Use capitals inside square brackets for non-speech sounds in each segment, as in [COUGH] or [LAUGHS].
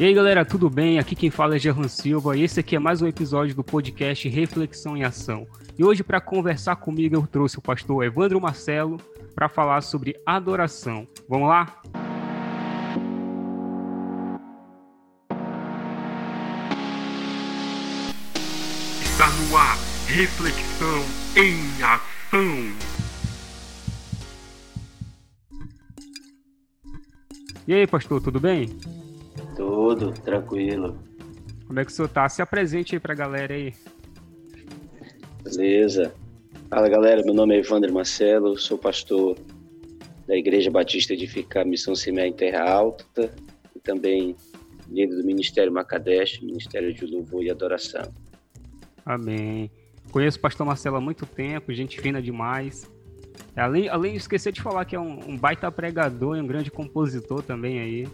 E aí galera, tudo bem? Aqui quem fala é Gerlan Silva e esse aqui é mais um episódio do podcast Reflexão em Ação. E hoje, para conversar comigo, eu trouxe o pastor Evandro Marcelo para falar sobre adoração. Vamos lá? Está no ar, Reflexão em Ação. E aí, pastor, tudo bem? Tudo tranquilo. Como é que o senhor tá? Se apresente aí pra galera aí. Beleza. Fala galera, meu nome é Evandro Marcelo, sou pastor da Igreja Batista Edificar Missão Semear em Terra Alta e também líder do Ministério Macadesh, Ministério de Louvor e Adoração. Amém. Conheço o pastor Marcelo há muito tempo, gente fina demais. Além, além de esquecer de falar que é um, um baita pregador e um grande compositor também aí.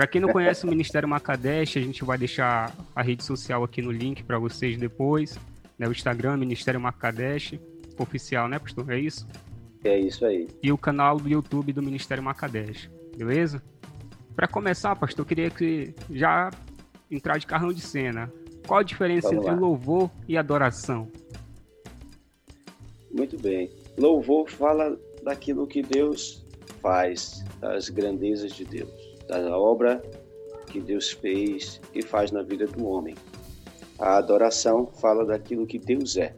Para quem não conhece o Ministério Macadesh, a gente vai deixar a rede social aqui no link para vocês depois. Né? O Instagram, Ministério Macadesh, oficial, né, pastor? É isso? É isso aí. E o canal do YouTube do Ministério Macadesh, beleza? Para começar, pastor, eu queria que já entrar de carrão de cena. Qual a diferença Vamos entre lá. louvor e adoração? Muito bem. Louvor fala daquilo que Deus faz, das grandezas de Deus, da obra que Deus fez e faz na vida do homem. A adoração fala daquilo que Deus é,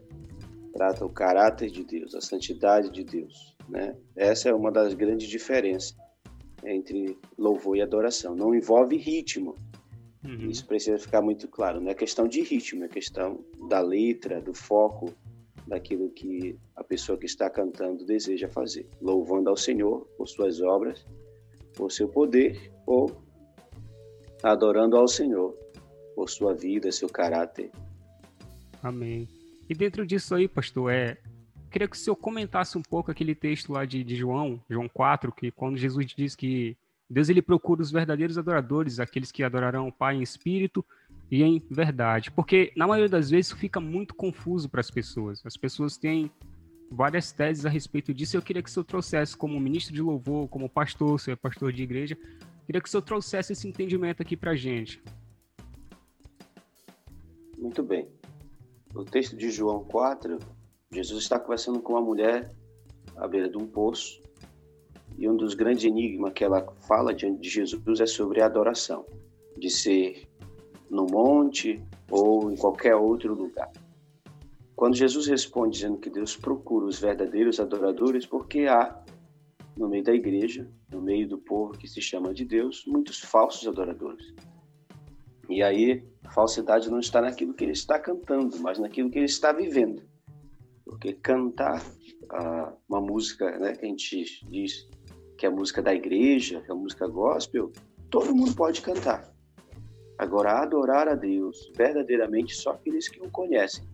trata o caráter de Deus, a santidade de Deus. Né? Essa é uma das grandes diferenças entre louvor e adoração. Não envolve ritmo, Uhum. isso precisa ficar muito claro. Não é questão de ritmo, é questão da letra, do foco, daquilo que a pessoa que está cantando deseja fazer. Louvando ao Senhor por suas obras, por seu poder, ou adorando ao Senhor por sua vida, seu caráter. Amém. E dentro disso aí, pastor, é. Queria que o senhor comentasse um pouco aquele texto lá de, de João, João 4, que quando Jesus diz que Deus ele procura os verdadeiros adoradores, aqueles que adorarão o Pai em espírito e em verdade. Porque na maioria das vezes fica muito confuso para as pessoas. As pessoas têm várias teses a respeito disso. Eu queria que o senhor trouxesse, como ministro de louvor, como pastor, senhor é pastor de igreja, queria que o senhor trouxesse esse entendimento aqui para gente. Muito bem. No texto de João 4, Jesus está conversando com uma mulher à beira de um poço e um dos grandes enigmas que ela fala diante de Jesus é sobre a adoração, de ser no monte ou em qualquer outro lugar. Quando Jesus responde dizendo que Deus procura os verdadeiros adoradores, porque há no meio da igreja, no meio do povo que se chama de Deus, muitos falsos adoradores. E aí, a falsidade não está naquilo que ele está cantando, mas naquilo que ele está vivendo. Porque cantar ah, uma música né, que a gente diz que é a música da igreja, que é a música gospel, todo mundo pode cantar. Agora, adorar a Deus verdadeiramente só aqueles que o conhecem.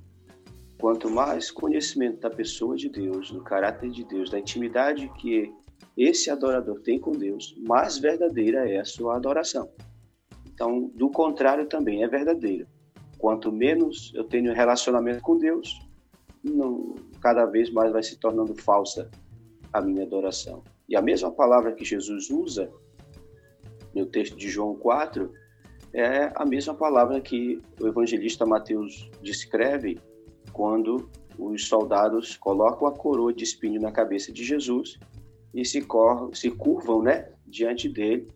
Quanto mais conhecimento da pessoa de Deus, do caráter de Deus, da intimidade que esse adorador tem com Deus, mais verdadeira é a sua adoração. Então, do contrário também é verdadeira. Quanto menos eu tenho relacionamento com Deus, não, cada vez mais vai se tornando falsa a minha adoração. E a mesma palavra que Jesus usa no texto de João 4 é a mesma palavra que o evangelista Mateus descreve quando os soldados colocam a coroa de espinho na cabeça de Jesus e se, cor se curvam né, diante dele,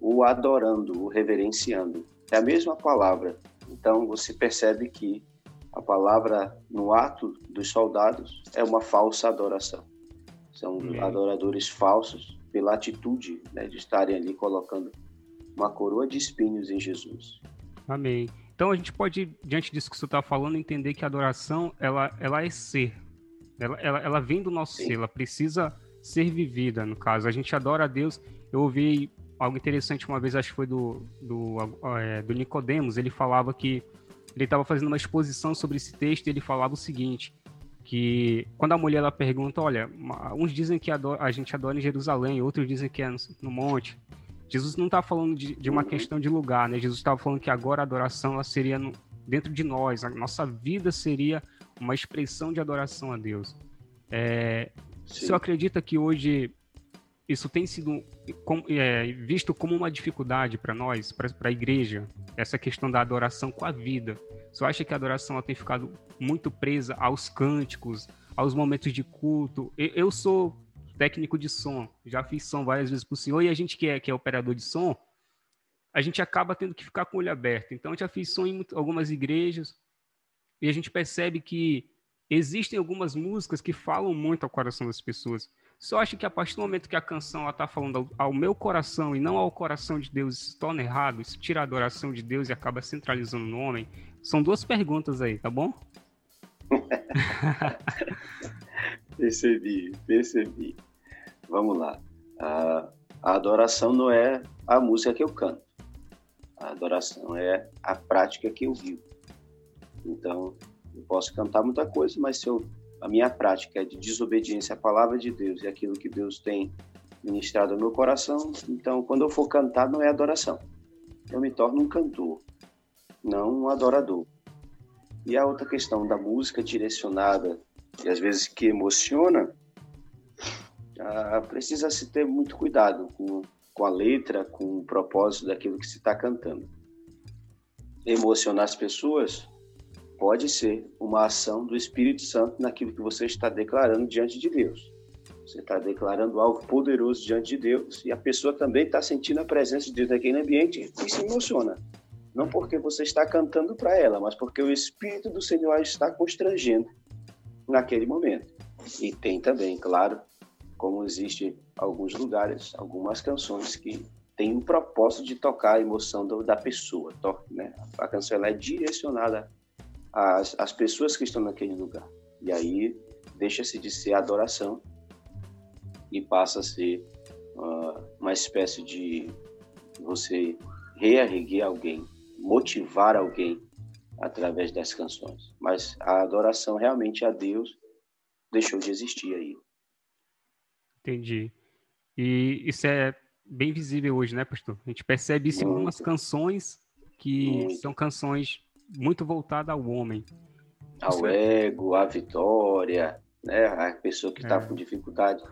o adorando, o reverenciando. É a mesma palavra. Então você percebe que a palavra no ato dos soldados é uma falsa adoração. São Amém. adoradores falsos pela atitude né, de estarem ali colocando uma coroa de espinhos em Jesus. Amém. Então a gente pode, diante disso que você está falando, entender que a adoração ela, ela é ser. Ela, ela, ela vem do nosso Sim. ser, ela precisa ser vivida, no caso. A gente adora a Deus. Eu ouvi algo interessante uma vez, acho que foi do, do, é, do Nicodemos, ele falava que ele estava fazendo uma exposição sobre esse texto e ele falava o seguinte, que quando a mulher ela pergunta, olha, uns dizem que ado- a gente adora em Jerusalém, outros dizem que é no, no monte. Jesus não está falando de, de uma Uhum. questão de lugar, né? Jesus estava falando que agora a adoração ela seria no- dentro de nós, a nossa vida seria uma expressão de adoração a Deus. É, o senhor acredita que hoje isso tem sido é, visto como uma dificuldade para nós, para a igreja, essa questão da adoração com a vida. Você acha que a adoração tem ficado muito presa aos cânticos, aos momentos de culto? Eu, sou técnico de som, já fiz som várias vezes para o senhor, e a gente que é, que é operador de som, a gente acaba tendo que ficar com o olho aberto. Então, já fiz som em algumas igrejas, e a gente percebe que existem algumas músicas que falam muito ao coração das pessoas. Só acho que a partir do momento que a canção está falando ao, meu coração e não ao coração de Deus, isso torna errado, isso tira a adoração de Deus e acaba centralizando no homem. São duas perguntas aí, tá bom? [LAUGHS] [LAUGHS] percebi, percebi. Vamos lá. A, a adoração não é a música que eu canto. A adoração é a prática que eu vivo. Então, eu posso cantar muita coisa, mas se eu a minha prática é de desobediência à palavra de Deus e aquilo que Deus tem ministrado ao meu coração, então quando eu for cantar não é adoração. Eu me torno um cantor, não um adorador. E a outra questão da música direcionada e às vezes que emociona, ah, precisa se ter muito cuidado com, com a letra, com o propósito daquilo que se está cantando. Emocionar as pessoas pode ser uma ação do Espírito Santo naquilo que você está declarando diante de Deus. Você está declarando algo poderoso diante de Deus e a pessoa também está sentindo a presença de Deus naquele ambiente e se emociona. Não porque você está cantando para ela, mas porque o Espírito do Senhor está constrangendo naquele momento. E tem também, claro, como existe alguns lugares, algumas canções que têm um propósito de tocar a emoção da pessoa. Né? A canção é direcionada as, as pessoas que estão naquele lugar. E aí deixa-se de ser adoração e passa a ser uh, uma espécie de você reerguer alguém, motivar alguém através das canções. Mas a adoração realmente a Deus deixou de existir aí. Entendi. E isso é bem visível hoje, né, pastor? A gente percebe isso Muito. em algumas canções que Muito. são canções muito voltada ao homem. Ao é... ego, à vitória, né? A pessoa que está é. com dificuldade.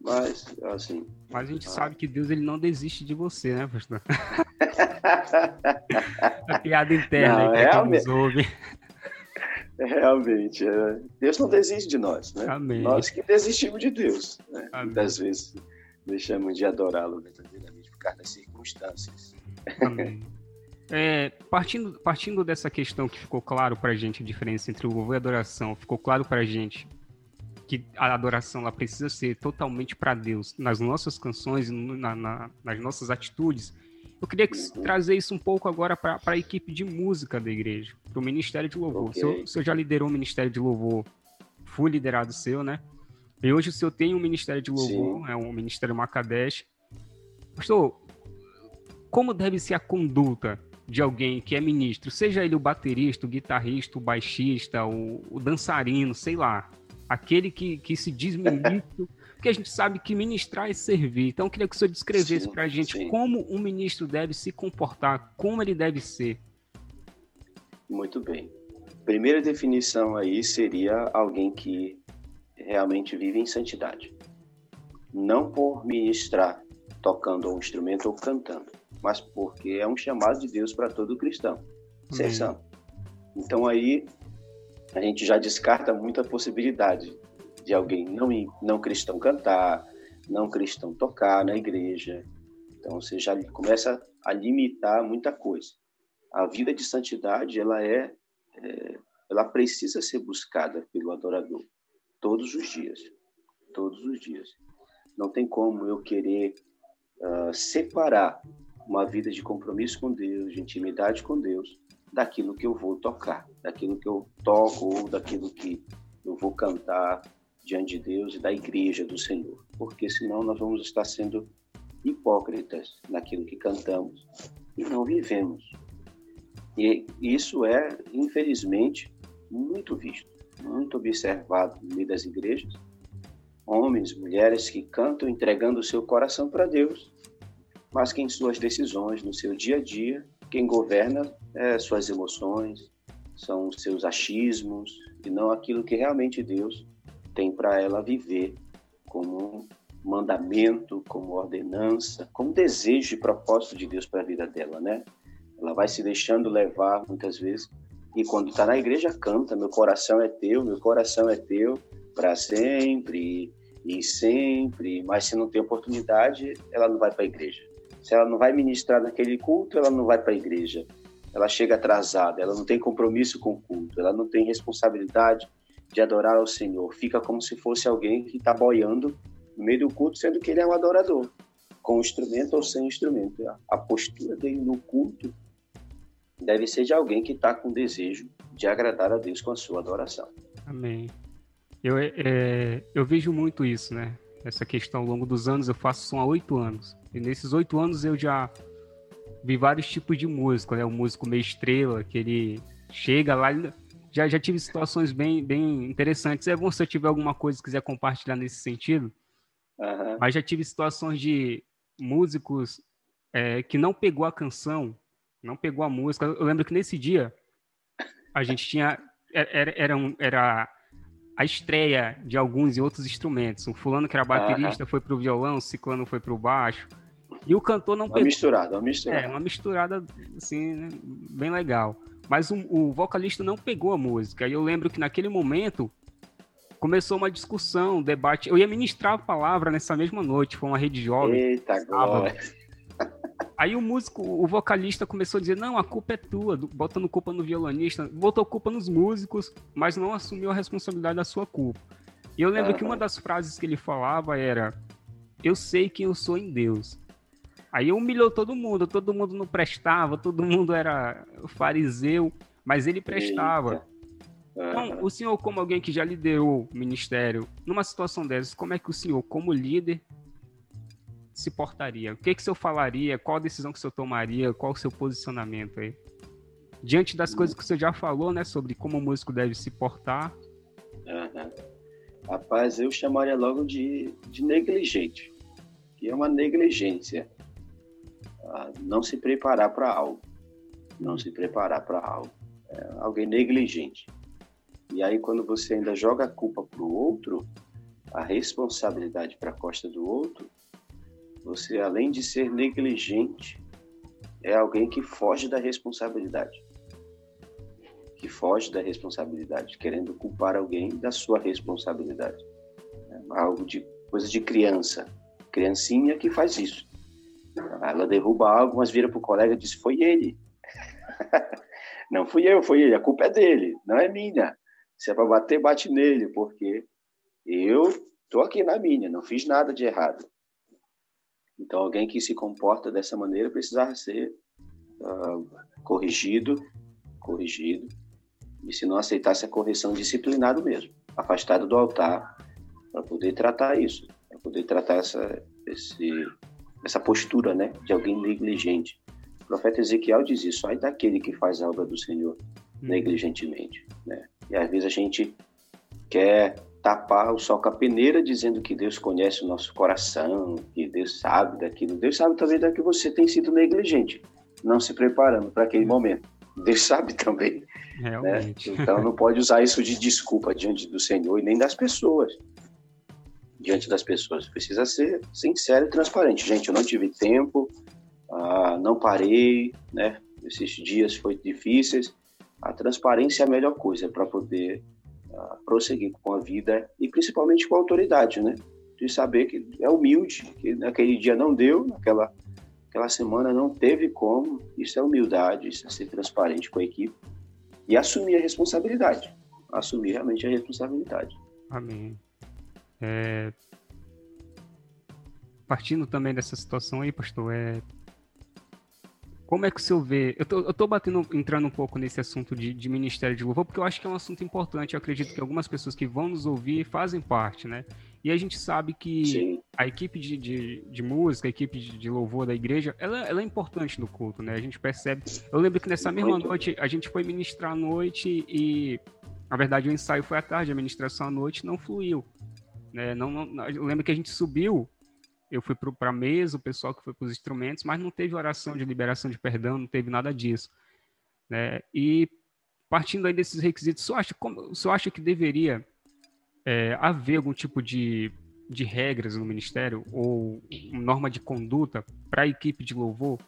Mas, assim. Mas a gente ah. sabe que Deus ele não desiste de você, né, pastor? [LAUGHS] a piada interna não, aí que realmente... nos ouve. Realmente, é. Deus não desiste de nós, né? Amém. Nós que desistimos de Deus, né? Muitas vezes deixamos de adorá-lo verdadeiramente por causa das circunstâncias. Amém. [LAUGHS] É, partindo, partindo dessa questão que ficou claro para a gente a diferença entre o louvor e a adoração, ficou claro para a gente que a adoração ela precisa ser totalmente para Deus nas nossas canções, na, na, nas nossas atitudes. Eu queria trazer isso um pouco agora para a equipe de música da igreja, para o Ministério de Louvor. Okay. O, senhor, o senhor já liderou o Ministério de Louvor, fui liderado seu, né? E hoje o senhor tem um Ministério de Louvor, Sim. é um Ministério Macadesh. Pastor, como deve ser a conduta de alguém que é ministro, seja ele o baterista, o guitarrista, o baixista, o, o dançarino, sei lá, aquele que, que se diz [LAUGHS] ministro, porque a gente sabe que ministrar é servir. Então, eu queria que o senhor descrevesse para a gente sim. como um ministro deve se comportar, como ele deve ser. Muito bem. Primeira definição aí seria alguém que realmente vive em santidade. Não por ministrar tocando um instrumento ou cantando, mas porque é um chamado de Deus para todo cristão, ser uhum. santo. Então aí a gente já descarta muita possibilidade de alguém não, não cristão cantar, não cristão tocar na igreja. Então você já começa a limitar muita coisa. A vida de santidade ela é, é ela precisa ser buscada pelo adorador todos os dias, todos os dias. Não tem como eu querer uh, separar uma vida de compromisso com Deus, de intimidade com Deus, daquilo que eu vou tocar, daquilo que eu toco ou daquilo que eu vou cantar diante de Deus e da igreja do Senhor, porque senão nós vamos estar sendo hipócritas naquilo que cantamos e não vivemos. E isso é, infelizmente, muito visto, muito observado no meio das igrejas. Homens, mulheres que cantam entregando o seu coração para Deus, mas que em suas decisões, no seu dia a dia, quem governa é suas emoções, são os seus achismos e não aquilo que realmente Deus tem para ela viver como mandamento, como ordenança, como desejo e propósito de Deus para a vida dela, né? Ela vai se deixando levar muitas vezes e quando está na igreja canta, meu coração é teu, meu coração é teu para sempre e sempre, mas se não tem oportunidade, ela não vai para a igreja. Se ela não vai ministrar naquele culto, ela não vai para a igreja. Ela chega atrasada, ela não tem compromisso com o culto, ela não tem responsabilidade de adorar ao Senhor. Fica como se fosse alguém que está boiando no meio do culto, sendo que ele é um adorador, com instrumento ou sem instrumento. A postura dele no culto deve ser de alguém que está com desejo de agradar a Deus com a sua adoração. Amém. Eu, é, eu vejo muito isso, né? Essa questão ao longo dos anos, eu faço som há oito anos. E nesses oito anos eu já vi vários tipos de músico, né? O músico meio estrela, que ele chega lá, já, já tive situações bem, bem interessantes. É bom se eu tiver alguma coisa que quiser compartilhar nesse sentido. Uhum. Mas já tive situações de músicos é, que não pegou a canção, não pegou a música. Eu lembro que nesse dia a gente tinha era, era, um, era a estreia de alguns e outros instrumentos. O fulano que era baterista uhum. foi pro violão, o ciclano foi pro baixo. E o cantor não uma pegou. misturada, uma misturada. É, uma misturada, assim, né, bem legal. Mas o, o, vocalista não pegou a música. E eu lembro que naquele momento começou uma discussão, um debate. Eu ia ministrar a palavra nessa mesma noite, foi uma rede jovem. Eita, glória. Aí o músico, o vocalista começou a dizer: não, a culpa é tua, botando culpa no violonista, botou culpa nos músicos, mas não assumiu a responsabilidade da sua culpa. E eu lembro uhum. que uma das frases que ele falava era: Eu sei quem eu sou em Deus. Aí humilhou todo mundo, todo mundo não prestava, todo mundo era fariseu, mas ele prestava. Uhum. Então, o senhor, como alguém que já liderou o ministério, numa situação dessas, como é que o senhor, como líder, se portaria? O que, que o senhor falaria? Qual a decisão que o senhor tomaria? Qual o seu posicionamento aí? Diante das coisas que o senhor já falou, né, sobre como o músico deve se portar. Uhum. Rapaz, eu chamaria logo de, de negligente, que é uma negligência. Ah, não se preparar para algo. Não se preparar para algo. É alguém negligente. E aí, quando você ainda joga a culpa para o outro, a responsabilidade para a costa do outro, você, além de ser negligente, é alguém que foge da responsabilidade. Que foge da responsabilidade, querendo culpar alguém da sua responsabilidade. É algo de coisa de criança. Criancinha que faz isso. Ela derruba algo, mas vira para o colega e diz: Foi ele. [LAUGHS] não fui eu, foi ele. A culpa é dele, não é minha. Se é para bater, bate nele, porque eu estou aqui na minha, não fiz nada de errado. Então, alguém que se comporta dessa maneira precisava ser uh, corrigido, corrigido, e se não aceitasse a correção, disciplinado mesmo, afastado do altar, para poder tratar isso, para poder tratar essa, esse, essa postura né, de alguém negligente. O profeta Ezequiel diz isso, aí daquele que faz a obra do Senhor hum. negligentemente. Né? E às vezes a gente quer tapar o sol com a peneira, dizendo que Deus conhece o nosso coração, que Deus sabe daquilo. Deus sabe também da que você tem sido negligente, não se preparando para aquele momento. Deus sabe também. Né? Então não pode usar isso de desculpa diante do Senhor e nem das pessoas. Diante das pessoas. Precisa ser sincero e transparente. Gente, eu não tive tempo, ah, não parei, né? Esses dias foram difíceis. A transparência é a melhor coisa para poder prosseguir com a vida e principalmente com a autoridade, né? De saber que é humilde, que naquele dia não deu, naquela aquela semana não teve como. Isso é humildade, isso é ser transparente com a equipe e assumir a responsabilidade. Assumir realmente a responsabilidade. Amém. É... Partindo também dessa situação aí, pastor, é como é que o senhor vê? Eu tô, eu tô batendo, entrando um pouco nesse assunto de, de, Ministério de Louvor, porque eu acho que é um assunto importante. Eu acredito que algumas pessoas que vão nos ouvir fazem parte, né? E a gente sabe que Sim. a equipe de, de, de, música, a equipe de, de louvor da igreja, ela, ela, é importante no culto, né? A gente percebe. Eu lembro que nessa mesma noite a gente foi ministrar à noite e, na verdade, o ensaio foi à tarde, a ministração à noite não fluiu. Né? Não, não, eu lembro que a gente subiu eu fui para a mesa, o pessoal que foi para os instrumentos, mas não teve oração de liberação de perdão, não teve nada disso. Né? E partindo aí desses requisitos, você acha, como, acha que deveria é, haver algum tipo de de regras no ministério ou norma de conduta para a equipe de louvor,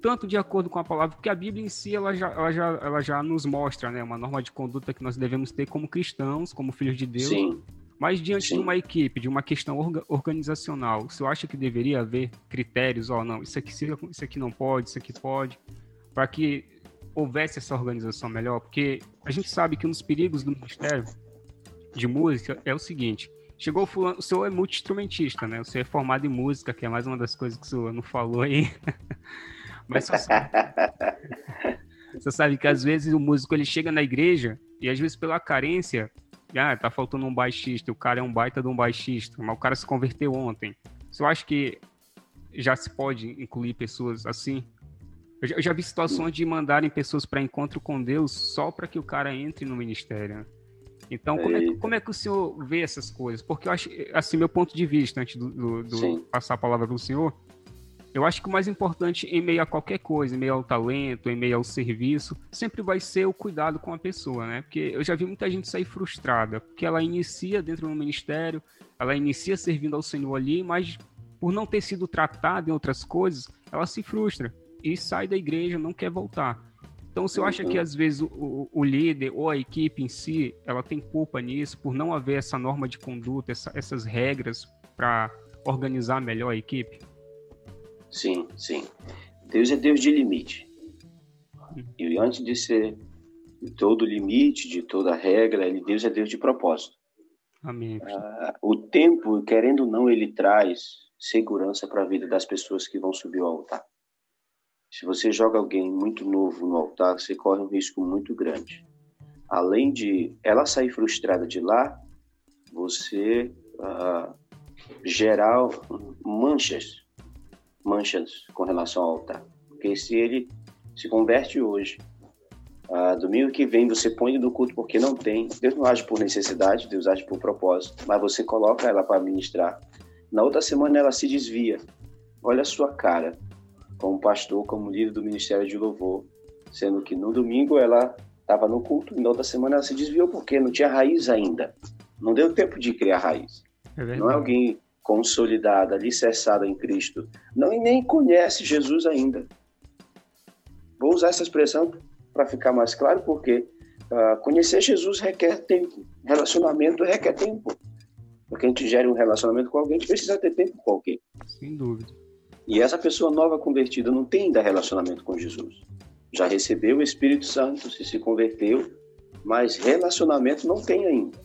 tanto de acordo com a palavra, porque a Bíblia em si ela já, ela já, ela já nos mostra né, uma norma de conduta que nós devemos ter como cristãos, como filhos de Deus. Sim. Mas diante Sim. de uma equipe, de uma questão orga organizacional, você acha que deveria haver critérios? Ó, oh, não, isso aqui, isso aqui não pode, isso aqui pode, para que houvesse essa organização melhor? Porque a gente sabe que um dos perigos do ministério de música é o seguinte: chegou o fulano, o senhor é multi-instrumentista, né? O senhor é formado em música, que é mais uma das coisas que o senhor não falou aí. [LAUGHS] Mas você sabe, [LAUGHS] você sabe que às vezes o músico ele chega na igreja e às vezes pela carência, ah, tá faltando um baixista, o cara é um baita de um baixista, mas o cara se converteu ontem. Você acha que já se pode incluir pessoas assim? Eu já, eu já vi situações de mandarem pessoas para encontro com Deus só para que o cara entre no ministério. Então, como é, que, como é, que, o senhor vê essas coisas? Porque eu acho, assim, meu ponto de vista, antes do, do, do passar a palavra para o senhor, eu acho que o mais importante em meio a qualquer coisa, em meio ao talento, em meio ao serviço, sempre vai ser o cuidado com a pessoa, né? Porque eu já vi muita gente sair frustrada, porque ela inicia dentro do ministério, ela inicia servindo ao Senhor ali, mas por não ter sido tratada em outras coisas, ela se frustra e sai da igreja, não quer voltar. Então, você acha que às vezes o, o, líder ou a equipe em si, ela tem culpa nisso por não haver essa norma de conduta, essa, essas regras para organizar melhor a equipe? Sim, sim. Deus é Deus de limite. E antes de ser de todo limite, de toda regra, ele, Deus é Deus de propósito. Amém. Ah, o tempo, querendo ou não, ele traz segurança para a vida das pessoas que vão subir ao altar. Se você joga alguém muito novo no altar, você corre um risco muito grande. Além de ela sair frustrada de lá, você uh, gerar manchas, manchas com relação ao altar. Porque se ele se converte hoje, uh, domingo que vem você põe ele no culto porque não tem, Deus não age por necessidade, Deus age por propósito, mas você coloca ela para ministrar. Na outra semana ela se desvia. Olha a sua cara como pastor, como líder do Ministério de Louvor, sendo que no domingo ela estava no culto e na outra semana ela se desviou porque não tinha raiz ainda. Não deu tempo de criar raiz. É não é alguém consolidada, alicerçada em Cristo. Não e nem conhece Jesus ainda. Vou usar essa expressão para ficar mais claro, porque uh, conhecer Jesus requer tempo. Relacionamento requer tempo. Porque a gente gere um relacionamento com alguém, a gente precisa ter tempo com alguém. Sem dúvida. E essa pessoa nova convertida não tem ainda relacionamento com Jesus. Já recebeu o Espírito Santo, se se converteu, mas relacionamento não tem ainda.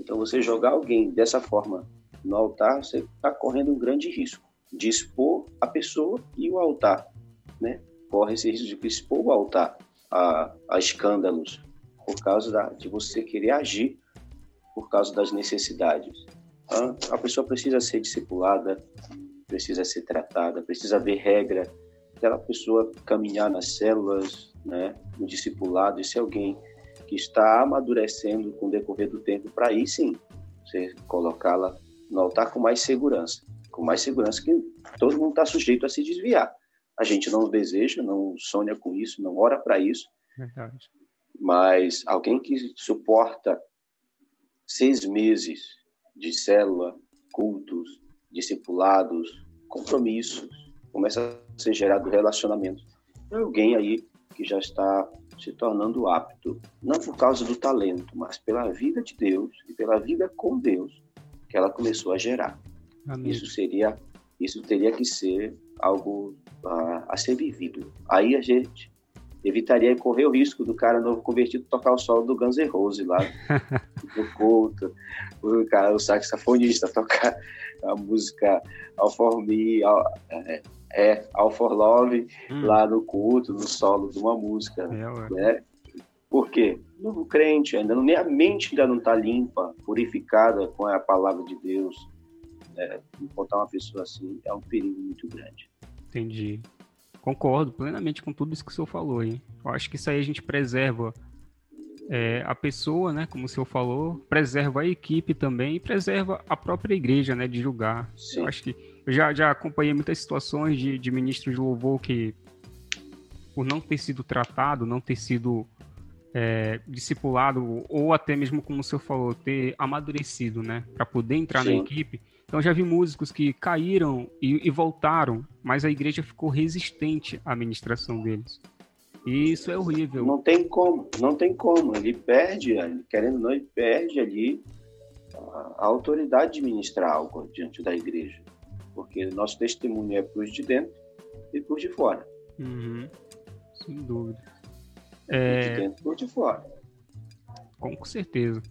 Então, você jogar alguém dessa forma no altar, você está correndo um grande risco de expor a pessoa e o altar. Né? Corre esse risco de expor o altar a, a escândalos por causa da, de você querer agir por causa das necessidades. A pessoa precisa ser discipulada, precisa ser tratada, precisa haver regra, aquela pessoa caminhar nas células, né, no discipulado, e se alguém que está amadurecendo com o decorrer do tempo, para aí sim, você colocá-la no altar com mais segurança, com mais segurança que todo mundo está sujeito a se desviar. A gente não deseja, não sonha com isso, não ora para isso. Verdade. Mas alguém que suporta seis meses de célula, cultos, discipulados, compromissos, começa a ser gerado relacionamento. É alguém aí que já está se tornando apto, não por causa do talento, mas pela vida de Deus e pela vida com Deus que ela começou a gerar. Amém. Isso seria, isso teria que ser algo a, a ser vivido. Aí a gente evitaria correr o risco do cara novo convertido tocar o solo do Guns N' Roses lá [LAUGHS] no culto, o cara, o saxofonista tocar a música All For Me, All, é, é, All For Love hum. lá no culto, no solo de uma música, é, né? Por quê? Novo crente, ainda não, nem a mente ainda não está limpa, purificada com a palavra de Deus. É, botar uma pessoa assim é um perigo muito grande. Entendi. Concordo plenamente com tudo isso que o senhor falou, hein? Eu acho que isso aí a gente preserva é, a pessoa, né? Como o senhor falou, preserva a equipe também e preserva a própria igreja, né? De julgar. Sim. Eu acho que eu já, já acompanhei muitas situações de, de ministros de louvor que, por não ter sido tratado, não ter sido é, discipulado, ou até mesmo, como o senhor falou, ter amadurecido, né? Para poder entrar Sim. na equipe, Então já vi músicos que caíram e, e voltaram, mas a igreja ficou resistente à administração deles. E isso é horrível. Não tem como, não tem como. Ele perde, querendo ou não, ele perde ali a, a autoridade de ministrar algo diante da igreja. Porque nosso testemunho é por de dentro e por de fora. Uhum. Sem dúvida. É... De dentro por de fora. Com certeza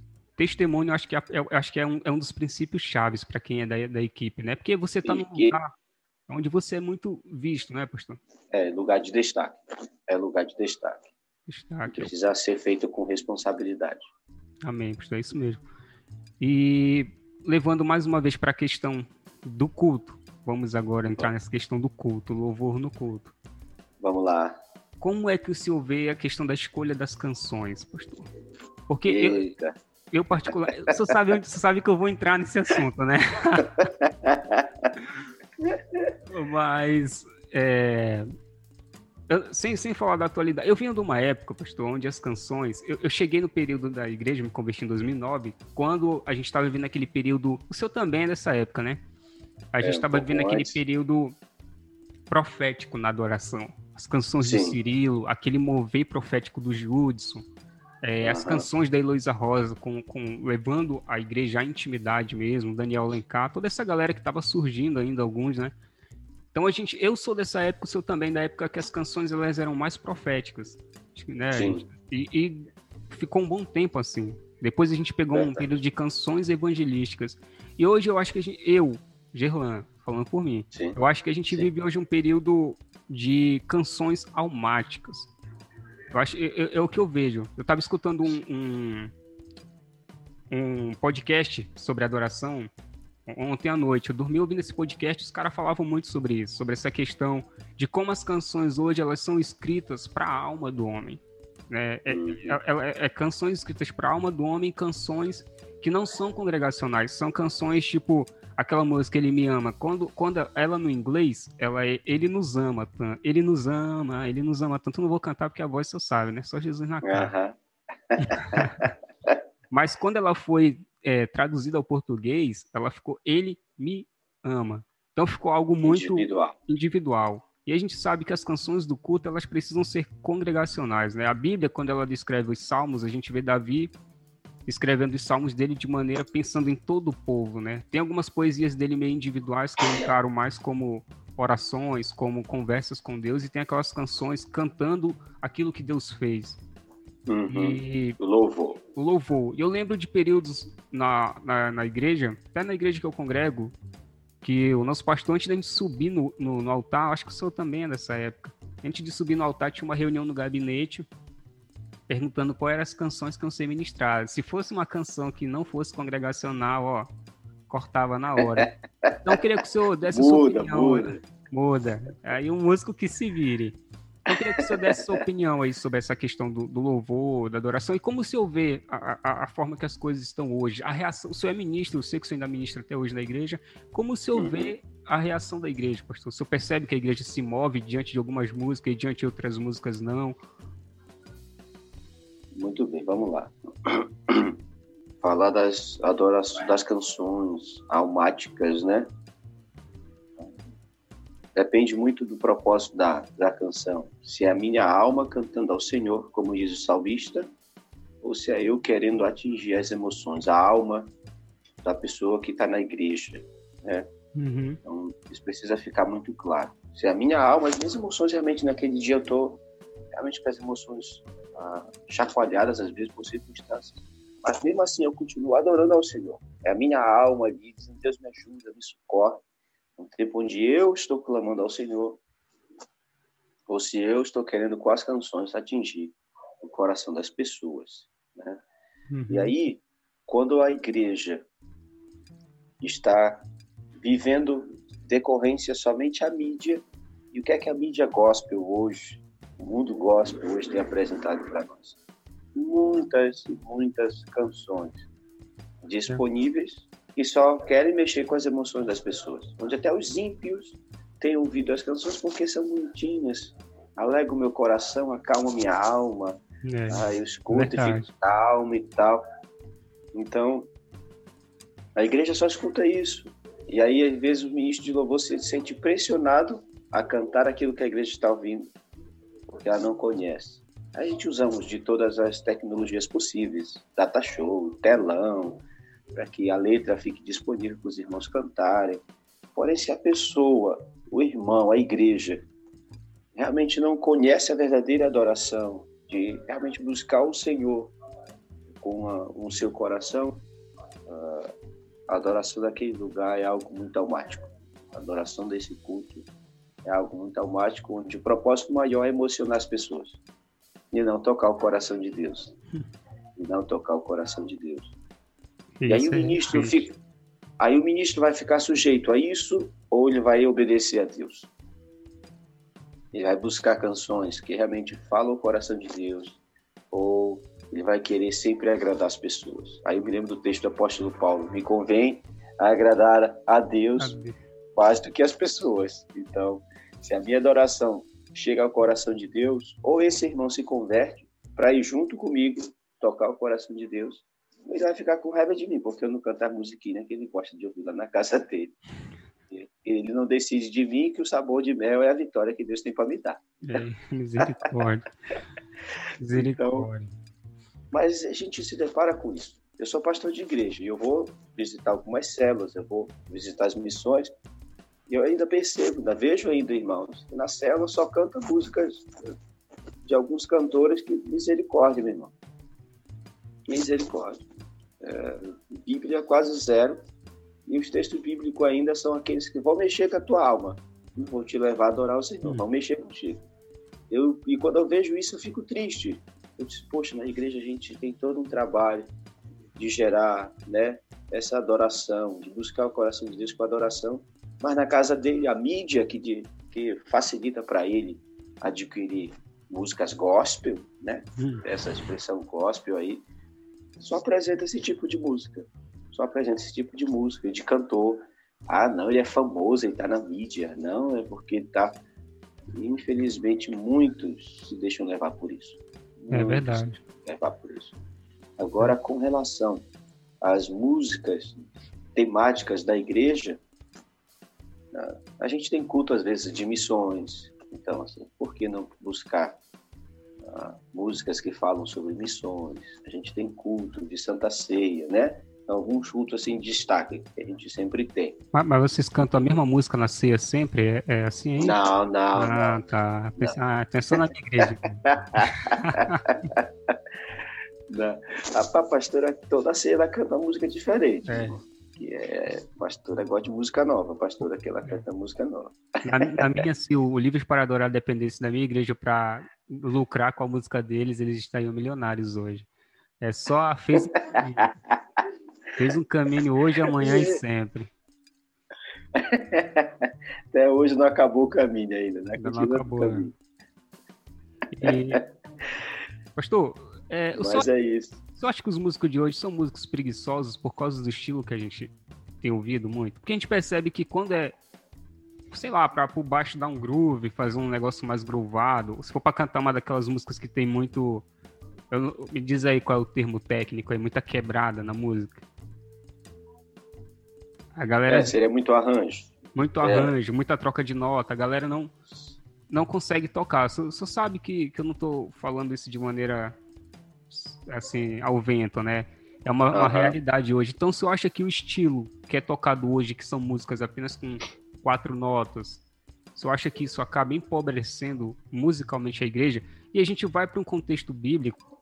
testemunho acho que é, acho que é um, é um dos princípios chaves para quem é da, da equipe, né? Porque você está num lugar onde você é muito visto, né, pastor? É lugar de destaque. É lugar de destaque. Destaque. Precisa ser feito com responsabilidade. Amém, pastor, é isso mesmo. E levando mais uma vez para a questão do culto, vamos agora entrar nessa questão do culto, louvor no culto. Vamos lá. Como é que o senhor vê a questão da escolha das canções, pastor? Porque Eita. eu, eu particular, você sabe você sabe que eu vou entrar nesse assunto, né? [LAUGHS] Mas é, eu, sem, sem falar da atualidade, eu vinha de uma época, pastor, onde as canções. Eu, eu cheguei no período da igreja, me converti em 2009, quando a gente estava vivendo aquele período. O seu também é dessa época, né? A gente estava é, um vivendo aquele período profético na adoração. As canções Sim. de Cirilo, aquele mover profético do Judson. É, uhum. As canções da Heloísa Rosa, com, com, levando a igreja à intimidade mesmo, Daniel Alencar, toda essa galera que estava surgindo ainda, alguns, né? Então a gente, eu sou dessa época, sou também da época que as canções elas eram mais proféticas, né? Sim. E, e ficou um bom tempo assim. Depois a gente pegou é, um período de canções evangelísticas. E hoje eu acho que gente, eu, Gerlan, falando por mim, Sim. eu acho que a gente Sim. vive hoje um período de canções almáticas. Eu acho, é, é o que eu vejo. Eu estava escutando um, um, um, podcast sobre adoração ontem à noite. Eu dormi ouvindo esse podcast, os caras falavam muito sobre isso, sobre essa questão de como as canções hoje elas são escritas para a alma do homem. Né? É, é, é, é canções escritas para a alma do homem, canções que não são congregacionais, são canções tipo aquela música Ele Me Ama, quando, quando ela no inglês, ela é Ele nos ama, ele nos ama, ele nos ama tanto. Eu não vou cantar porque a voz você sabe, né? Só Jesus na cara. [LAUGHS] Mas quando ela foi é, traduzida ao português, ela ficou Ele me ama. Então ficou algo muito individual. individual. E a gente sabe que as canções do culto elas precisam ser congregacionais, né? A Bíblia, quando ela descreve os salmos, a gente vê Davi escrevendo os salmos dele de maneira pensando em todo o povo, né? Tem algumas poesias dele meio individuais que eu encaro mais como orações, como conversas com Deus, e tem aquelas canções cantando aquilo que Deus fez. Uhum. E louvor. Louvor. E eu lembro de períodos na, na, na, igreja, até na igreja que eu congrego, que o nosso pastor, antes da gente subir no, no, no altar, acho que o senhor também é dessa época, antes de subir no altar, tinha uma reunião no gabinete, perguntando qual eram as canções que iam ser ministradas. Se fosse uma canção que não fosse congregacional, ó, cortava na hora. Então eu queria que o senhor desse muda, sua opinião. Muda. muda. Aí um músico que se vire. Então, eu queria que o senhor desse sua opinião aí sobre essa questão do, do louvor, da adoração, e como o senhor vê a, a, a, forma que as coisas estão hoje. A reação, o senhor é ministro, eu sei que o senhor ainda ministra até hoje na igreja. Como o senhor uhum. vê a reação da igreja, pastor? O senhor percebe que a igreja se move diante de algumas músicas e diante de outras músicas não? Muito bem, vamos lá. [CLEARS THROAT] Falar das adorações, das canções almáticas, né? Depende muito do propósito da, da canção. Se é a minha alma cantando ao Senhor, como diz o salmista, ou se é eu querendo atingir as emoções, a alma da pessoa que está na igreja, né? Uhum. Então, isso precisa ficar muito claro. Se é a minha alma, as minhas emoções realmente naquele dia eu estou realmente com as emoções ah, chacoalhadas às vezes por circunstâncias. Mas mesmo assim eu continuo adorando ao Senhor. É a minha alma ali dizendo, Deus me ajuda, me socorre. Um tempo onde eu estou clamando ao Senhor, ou se eu estou querendo com as canções atingir o coração das pessoas. Né? Uhum. E aí, quando a igreja está vivendo decorrência somente a mídia, e o que é que a mídia gospel hoje o mundo gospel hoje tem apresentado para nós. Muitas e muitas canções disponíveis que só querem mexer com as emoções das pessoas. Onde até os ímpios têm ouvido as canções porque são bonitinhas, alegra o meu coração, acalma minha alma, é, ah, eu escuto verdade. e fico calmo e tal. Então, a igreja só escuta isso. E aí, às vezes, o ministro de louvor se sente pressionado a cantar aquilo que a igreja está ouvindo, porque ela não conhece. A gente usamos de todas as tecnologias possíveis, data show, telão, para que a letra fique disponível para os irmãos cantarem. Porém, se a pessoa, o irmão, a igreja, realmente não conhece a verdadeira adoração, de realmente buscar o Senhor com o seu coração, a adoração daquele lugar é algo muito automático. A adoração desse culto é algo muito automático, onde o propósito maior é emocionar as pessoas e não tocar o coração de Deus. E não tocar o coração de Deus. Isso e aí o ministro fica, aí o ministro vai ficar sujeito a isso ou ele vai obedecer a Deus? Ele vai buscar canções que realmente falam o coração de Deus ou ele vai querer sempre agradar as pessoas. Aí eu me lembro do texto do apóstolo Paulo: me convém agradar a Deus mais do que as pessoas. Então, se a minha adoração chega ao coração de Deus, ou esse irmão se converte para ir junto comigo tocar o coração de Deus, ele vai ficar com raiva de mim, porque eu não canto a musiquinha que ele gosta de ouvir lá na casa dele. Ele não decide de mim que o sabor de mel é a vitória que Deus tem para me dar. É, misericórdia. [LAUGHS] Misericórdia. Então, mas a gente se depara com isso. Eu sou pastor de igreja e eu vou visitar algumas células, eu vou visitar as missões e eu ainda percebo, ainda vejo ainda, irmãos, que na célula só canta músicas de alguns cantores que misericórdia, meu irmão. Misericórdia. É, Bíblia quase zero e os textos bíblicos ainda são aqueles que vão mexer com a tua alma, vão te levar a adorar o Senhor, vão mexer contigo. Eu, e quando eu vejo isso, eu fico triste, eu disse, poxa, na igreja a gente tem todo um trabalho de gerar né, essa adoração, de buscar o coração de Deus com a adoração, mas na casa dele, a mídia que, de, que facilita para ele adquirir músicas gospel, né? Hum. Essa expressão gospel aí, só apresenta esse tipo de música. Só apresenta esse tipo de música, de cantor. Ah, não, ele é famoso, ele está na mídia. Não, é porque está. Infelizmente, muitos se deixam levar por isso. É verdade. Levar por isso. Agora, com relação às músicas temáticas da igreja, a gente tem culto às vezes de missões. Então, assim, por que não buscar uh, músicas que falam sobre missões? A gente tem culto de Santa Ceia, né? algum culto assim de destaque que a gente sempre tem. Mas, mas, vocês cantam a mesma música na ceia sempre? É, é assim? Hein? Não, não. Ah, não, tá. Não. Ah, atenção na minha igreja. [LAUGHS] [LAUGHS] não. A pastora toda ceia ela canta uma música diferente. É. Que é pastora gosta de música nova, pastora que ela canta música nova. Na, na minha, se o Livros para Adorar dependesse da minha igreja para lucrar com a música deles, eles estariam milionários hoje. É só fez Fez um caminho hoje, amanhã e sempre. [LAUGHS] Até hoje não acabou o caminho ainda, né? Ainda não acabou. Né? E... Pastor, é, Mas só, é isso. Você acha que os músicos de hoje são músicos preguiçosos por causa do estilo que a gente tem ouvido muito? Porque a gente percebe que quando é, sei lá, para por baixo dar um groove, fazer um negócio mais groovado, se for para cantar uma daquelas músicas que tem muito. Eu, me diz aí qual é o termo técnico, é muita quebrada na música. A galera. É, seria muito arranjo. Muito é. arranjo, é. muita troca de nota. A galera não, não consegue tocar. Você sabe que, que eu não estou falando isso de maneira assim, ao vento, né? É uma, uhum. uma, realidade hoje. Então, se eu acho que o estilo que é tocado hoje, que são músicas apenas com quatro notas, se eu acho que isso acaba empobrecendo musicalmente a igreja, e a gente vai para um contexto bíblico,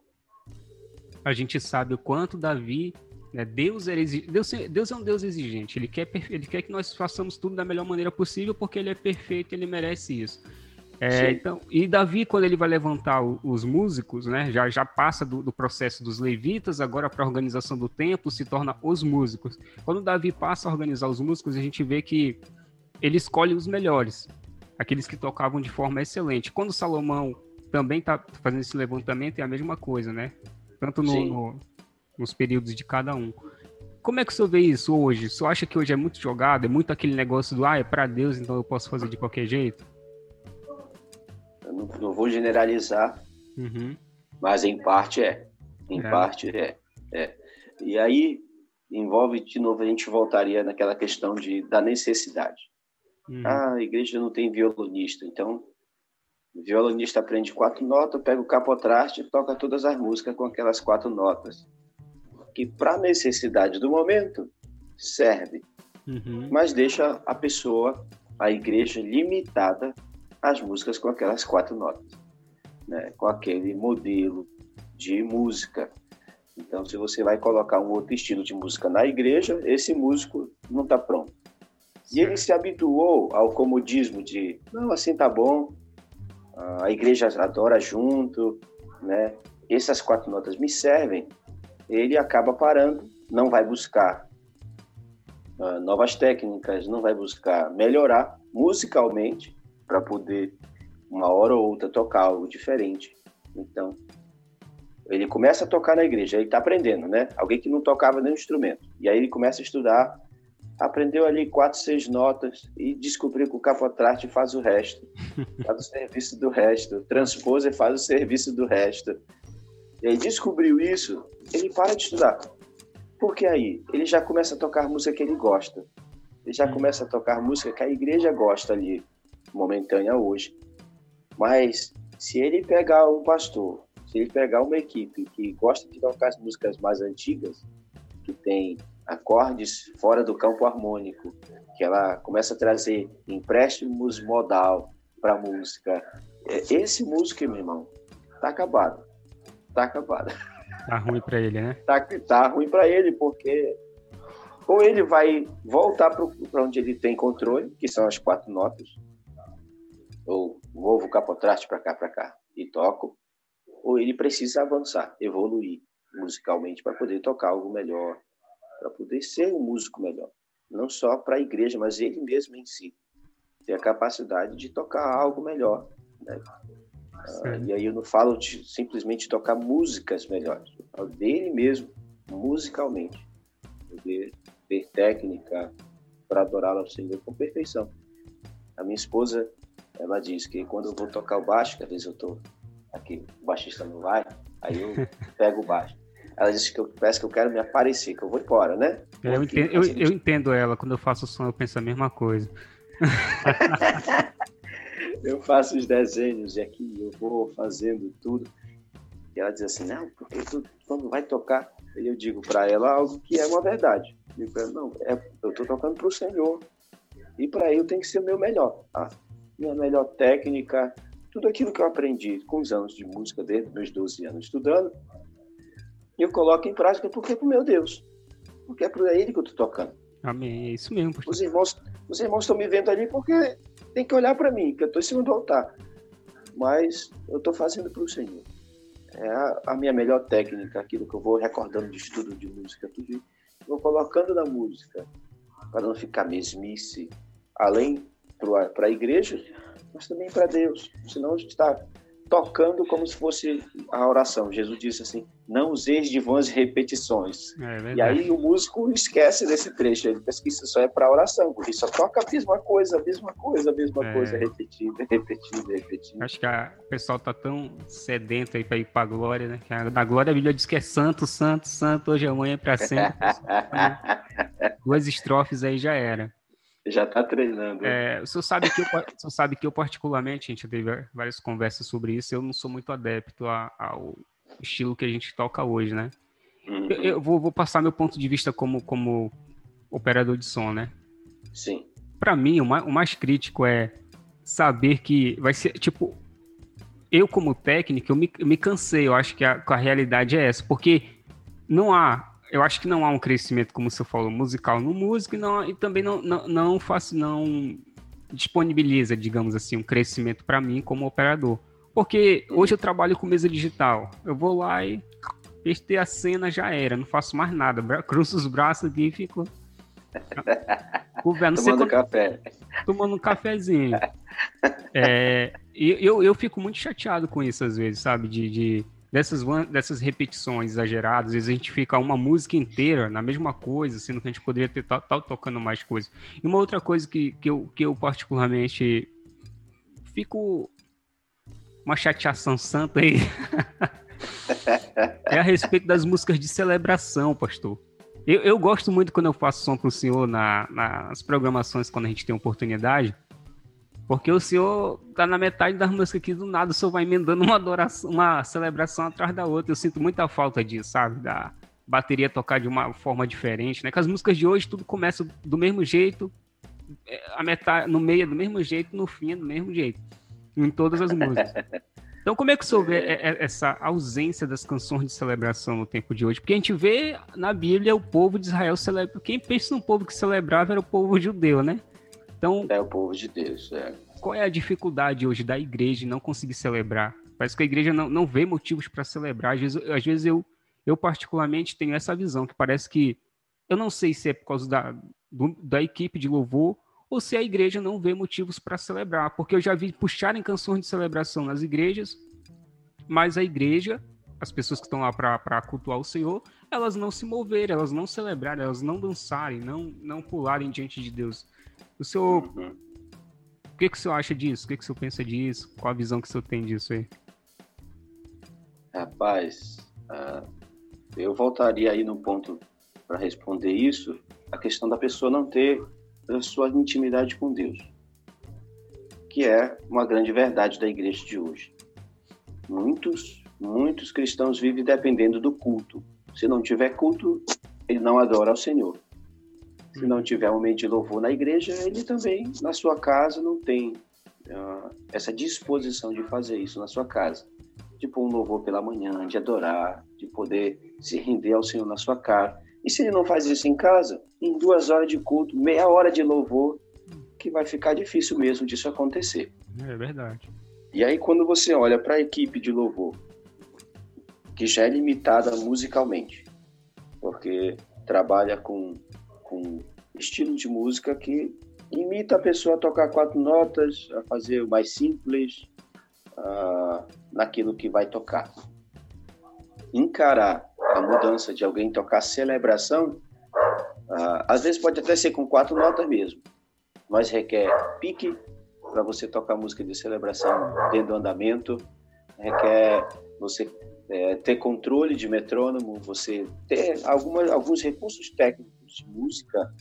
a gente sabe o quanto Davi né? Deus, é Deus, Deus é um Deus exigente. Ele quer, ele quer que nós façamos tudo da melhor maneira possível porque ele é perfeito, ele merece isso. É, então, e Davi, quando ele vai levantar os músicos, né, já, já passa do, do processo dos levitas, agora para a organização do templo, se torna os músicos. Quando Davi passa a organizar os músicos, a gente vê que ele escolhe os melhores, aqueles que tocavam de forma excelente. Quando Salomão também está fazendo esse levantamento, é a mesma coisa, né? Tanto no, no, nos períodos de cada um. Como é que o senhor vê isso hoje? O senhor acha que hoje é muito jogado? É muito aquele negócio do, ah, é para Deus, então eu posso fazer de qualquer jeito? Eu não, não vou generalizar, uhum. mas em parte é. Em é. parte é. é. E aí, envolve de novo a gente voltaria naquela questão de da necessidade. Uhum. Ah, a igreja não tem violonista, então o violonista aprende quatro notas, pega o capotraste e toca todas as músicas com aquelas quatro notas. Que para a necessidade do momento serve, uhum. mas deixa a pessoa, a igreja limitada às músicas com aquelas quatro notas, né? com aquele modelo de música. Então, se você vai colocar um outro estilo de música na igreja, esse músico não está pronto. E ele se habituou ao comodismo de, não, assim tá bom, a igreja adora junto, né? Essas quatro notas me servem. Ele acaba parando, não vai buscar uh, novas técnicas, não vai buscar melhorar musicalmente para poder uma hora ou outra tocar algo diferente. Então, ele começa a tocar na igreja, ele está aprendendo, né? Alguém que não tocava nenhum instrumento. E aí ele começa a estudar, aprendeu ali quatro, seis notas e descobriu que o capotraste faz o resto. [LAUGHS] Faz o serviço do resto. Transpôs e faz o serviço do resto. E aí descobriu isso, ele para de estudar. Porque aí ele já começa a tocar música que ele gosta. Ele já começa a tocar música que a igreja gosta ali, momentânea hoje. Mas se ele pegar um pastor se ele pegar uma equipe que gosta de tocar as músicas mais antigas, que tem acordes fora do campo harmônico, que ela começa a trazer empréstimos modal para a música, é, esse músico, meu irmão, tá acabado. Tá acabado. Tá ruim para ele, né? Tá, tá ruim para ele, porque ou ele vai voltar para onde ele tem controle, que são as quatro notas, ou movo o capotraste para cá, para cá e toco, ou ele precisa avançar, evoluir musicalmente para poder tocar algo melhor, para poder ser um músico melhor, não só para a igreja, mas ele mesmo em si ter a capacidade de tocar algo melhor. Né? Ah, e aí eu não falo de simplesmente tocar músicas melhores, eu falo dele mesmo, musicalmente, poder ter técnica para adorar ao Senhor com perfeição. A minha esposa, ela diz que quando eu vou tocar o baixo, que às vezes eu estou aqui o baixista não vai, aí eu [LAUGHS] pego o baixo. Ela disse que eu peço que eu quero me aparecer, que eu vou embora, né? Eu entendo, eu, eu entendo, ela, quando eu faço o som, eu penso a mesma coisa. [LAUGHS] eu faço os desenhos e aqui eu vou fazendo tudo. E ela diz assim, não, porque tu, quando vai tocar, eu digo para ela algo que é uma verdade. Eu digo, não, é, eu estou tocando para o Senhor. E para eu tem que ser o meu melhor. Tá? Minha melhor técnica, tudo aquilo que eu aprendi com os anos de música, desde meus 12 anos estudando, eu coloco em prática porque é pro meu Deus. Porque é para ele que eu estou tocando. Amém. É isso mesmo. Pastor. Os irmãos os irmãos estão me vendo ali porque tem que olhar para mim, que eu estou em cima do altar. Mas eu estou fazendo para o Senhor. É a, a, minha melhor técnica, aquilo que eu vou recordando de estudo de música, tudo vou colocando na música, para não ficar mesmice, além para a igreja, mas também para Deus. Senão a gente está tocando como se fosse a oração. Jesus disse assim: não useis de vãs repetições. É e aí o músico esquece desse trecho, ele pensa que isso só é para oração, porque só toca a mesma coisa, a mesma coisa, a mesma é. coisa, repetida, repetida, repetida. Acho que a, o pessoal tá tão sedento aí para ir para a glória, né? Que a, na glória a Bíblia diz que é santo, santo, santo, hoje, amanhã, para sempre. [LAUGHS] Duas estrofes aí já era. Já está treinando. É, o senhor sabe que eu, senhor sabe que eu particularmente, a gente teve várias conversas sobre isso, eu não sou muito adepto a, ao estilo que a gente toca hoje, né? Uhum. Eu, eu vou, vou, passar meu ponto de vista como, como operador de som, né? Sim. Para mim, o mais, o mais crítico é saber que vai ser, tipo, eu como técnico, eu me, eu me cansei, eu acho que a, a realidade é essa, porque não há eu acho que não há um crescimento, como você falou, musical no músico e, não, e também não, não, não, faz, não disponibiliza, digamos assim, um crescimento para mim como operador. Porque hoje eu trabalho com mesa digital. Eu vou lá e este a cena já era, não faço mais nada. Cruzo os braços aqui e fico. [LAUGHS] Tomando quando... café. Tomando um cafezinho. [LAUGHS] É, eu, eu fico muito chateado com isso às vezes, sabe? De, de dessas, dessas repetições exageradas, às vezes a gente fica uma música inteira na mesma coisa, sendo que a gente poderia ter tal, tocando mais coisas. E uma outra coisa que, que, eu, que eu particularmente fico uma chateação santa aí [LAUGHS] é a respeito das músicas de celebração, pastor. Eu, eu gosto muito quando eu faço som pro senhor na, nas programações, quando a gente tem oportunidade, porque o senhor tá na metade das músicas aqui do nada, o senhor vai emendando uma adoração, uma celebração atrás da outra. Eu sinto muita falta disso, sabe? Da bateria tocar de uma forma diferente, né? Que as músicas de hoje tudo começa do mesmo jeito, é, a metade, no meio é do mesmo jeito, no fim é do mesmo jeito. Em todas as músicas. [LAUGHS] Então, como é que o senhor vê essa ausência das canções de celebração no tempo de hoje? Porque a gente vê na Bíblia o povo de Israel celebra. Quem pensa no povo que celebrava era o povo judeu, né? Então, é o povo de Deus. É. Qual é a dificuldade hoje da igreja em não conseguir celebrar? Parece que a igreja não, não vê motivos para celebrar. Às vezes, às vezes eu, eu, particularmente, tenho essa visão, que parece que. Eu não sei se é por causa da, do, da equipe de louvor ou se a igreja não vê motivos para celebrar. Porque eu já vi puxarem canções de celebração nas igrejas, mas a igreja, as pessoas que estão lá para cultuar o Senhor, elas não se moverem, elas não celebrarem, elas não dançarem, não, não pularem diante de Deus. O senhor. Uhum. O que, que o senhor acha disso? O que, que o senhor pensa disso? Qual a visão que o senhor tem disso aí? Rapaz, uh, eu voltaria aí no ponto para responder isso, a questão da pessoa não ter a sua intimidade com Deus, que é uma grande verdade da igreja de hoje. Muitos, muitos cristãos vivem dependendo do culto. Se não tiver culto, ele não adora ao Senhor. Se não tiver um momento de louvor na igreja, ele também, na sua casa, não tem uh, essa disposição de fazer isso na sua casa. Tipo um louvor pela manhã, de adorar, de poder se render ao Senhor na sua casa. E se ele não faz isso em casa, em duas horas de culto, meia hora de louvor, que vai ficar difícil mesmo disso acontecer. É verdade. E aí, quando você olha para a equipe de louvor, que já é limitada musicalmente, porque trabalha com com estilo de música que imita a pessoa a tocar quatro notas, a fazer o mais simples uh, naquilo que vai tocar. Encarar a mudança de alguém tocar celebração, uh, às vezes pode até ser com quatro notas mesmo, mas requer pique para você tocar música de celebração dentro do andamento, requer você é, ter controle de metrônomo, você ter alguma, alguns recursos técnicos de música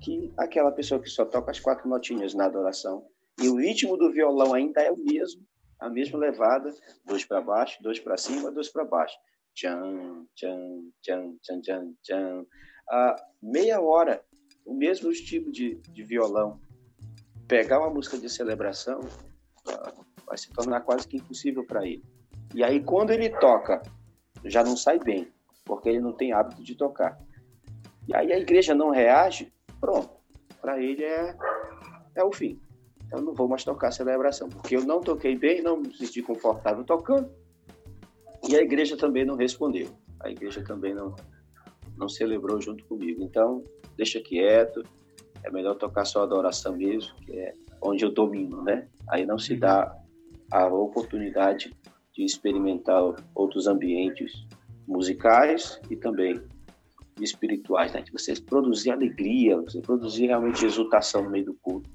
que aquela pessoa que só toca as quatro notinhas na adoração e o ritmo do violão ainda é o mesmo, a mesma levada, dois para baixo, dois para cima, dois para baixo. Tchan, tchan, tchan, tchan, tchan, tchan. A meia hora, o mesmo estilo de, de violão. Pegar uma música de celebração vai se tornar quase que impossível para ele. E aí, quando ele toca, já não sai bem, porque ele não tem hábito de tocar. E aí a igreja não reage, pronto. Para ele é, é o fim. Eu não vou mais tocar a celebração, porque eu não toquei bem, não me senti confortável tocando. E a igreja também não respondeu. A igreja também não, não celebrou junto comigo. Então, deixa quieto. É melhor tocar só adoração mesmo, que é onde eu domino, né? Aí não se dá a oportunidade de experimentar outros ambientes musicais e também espirituais, né? de você produzir alegria, você produzir realmente exultação no meio do culto,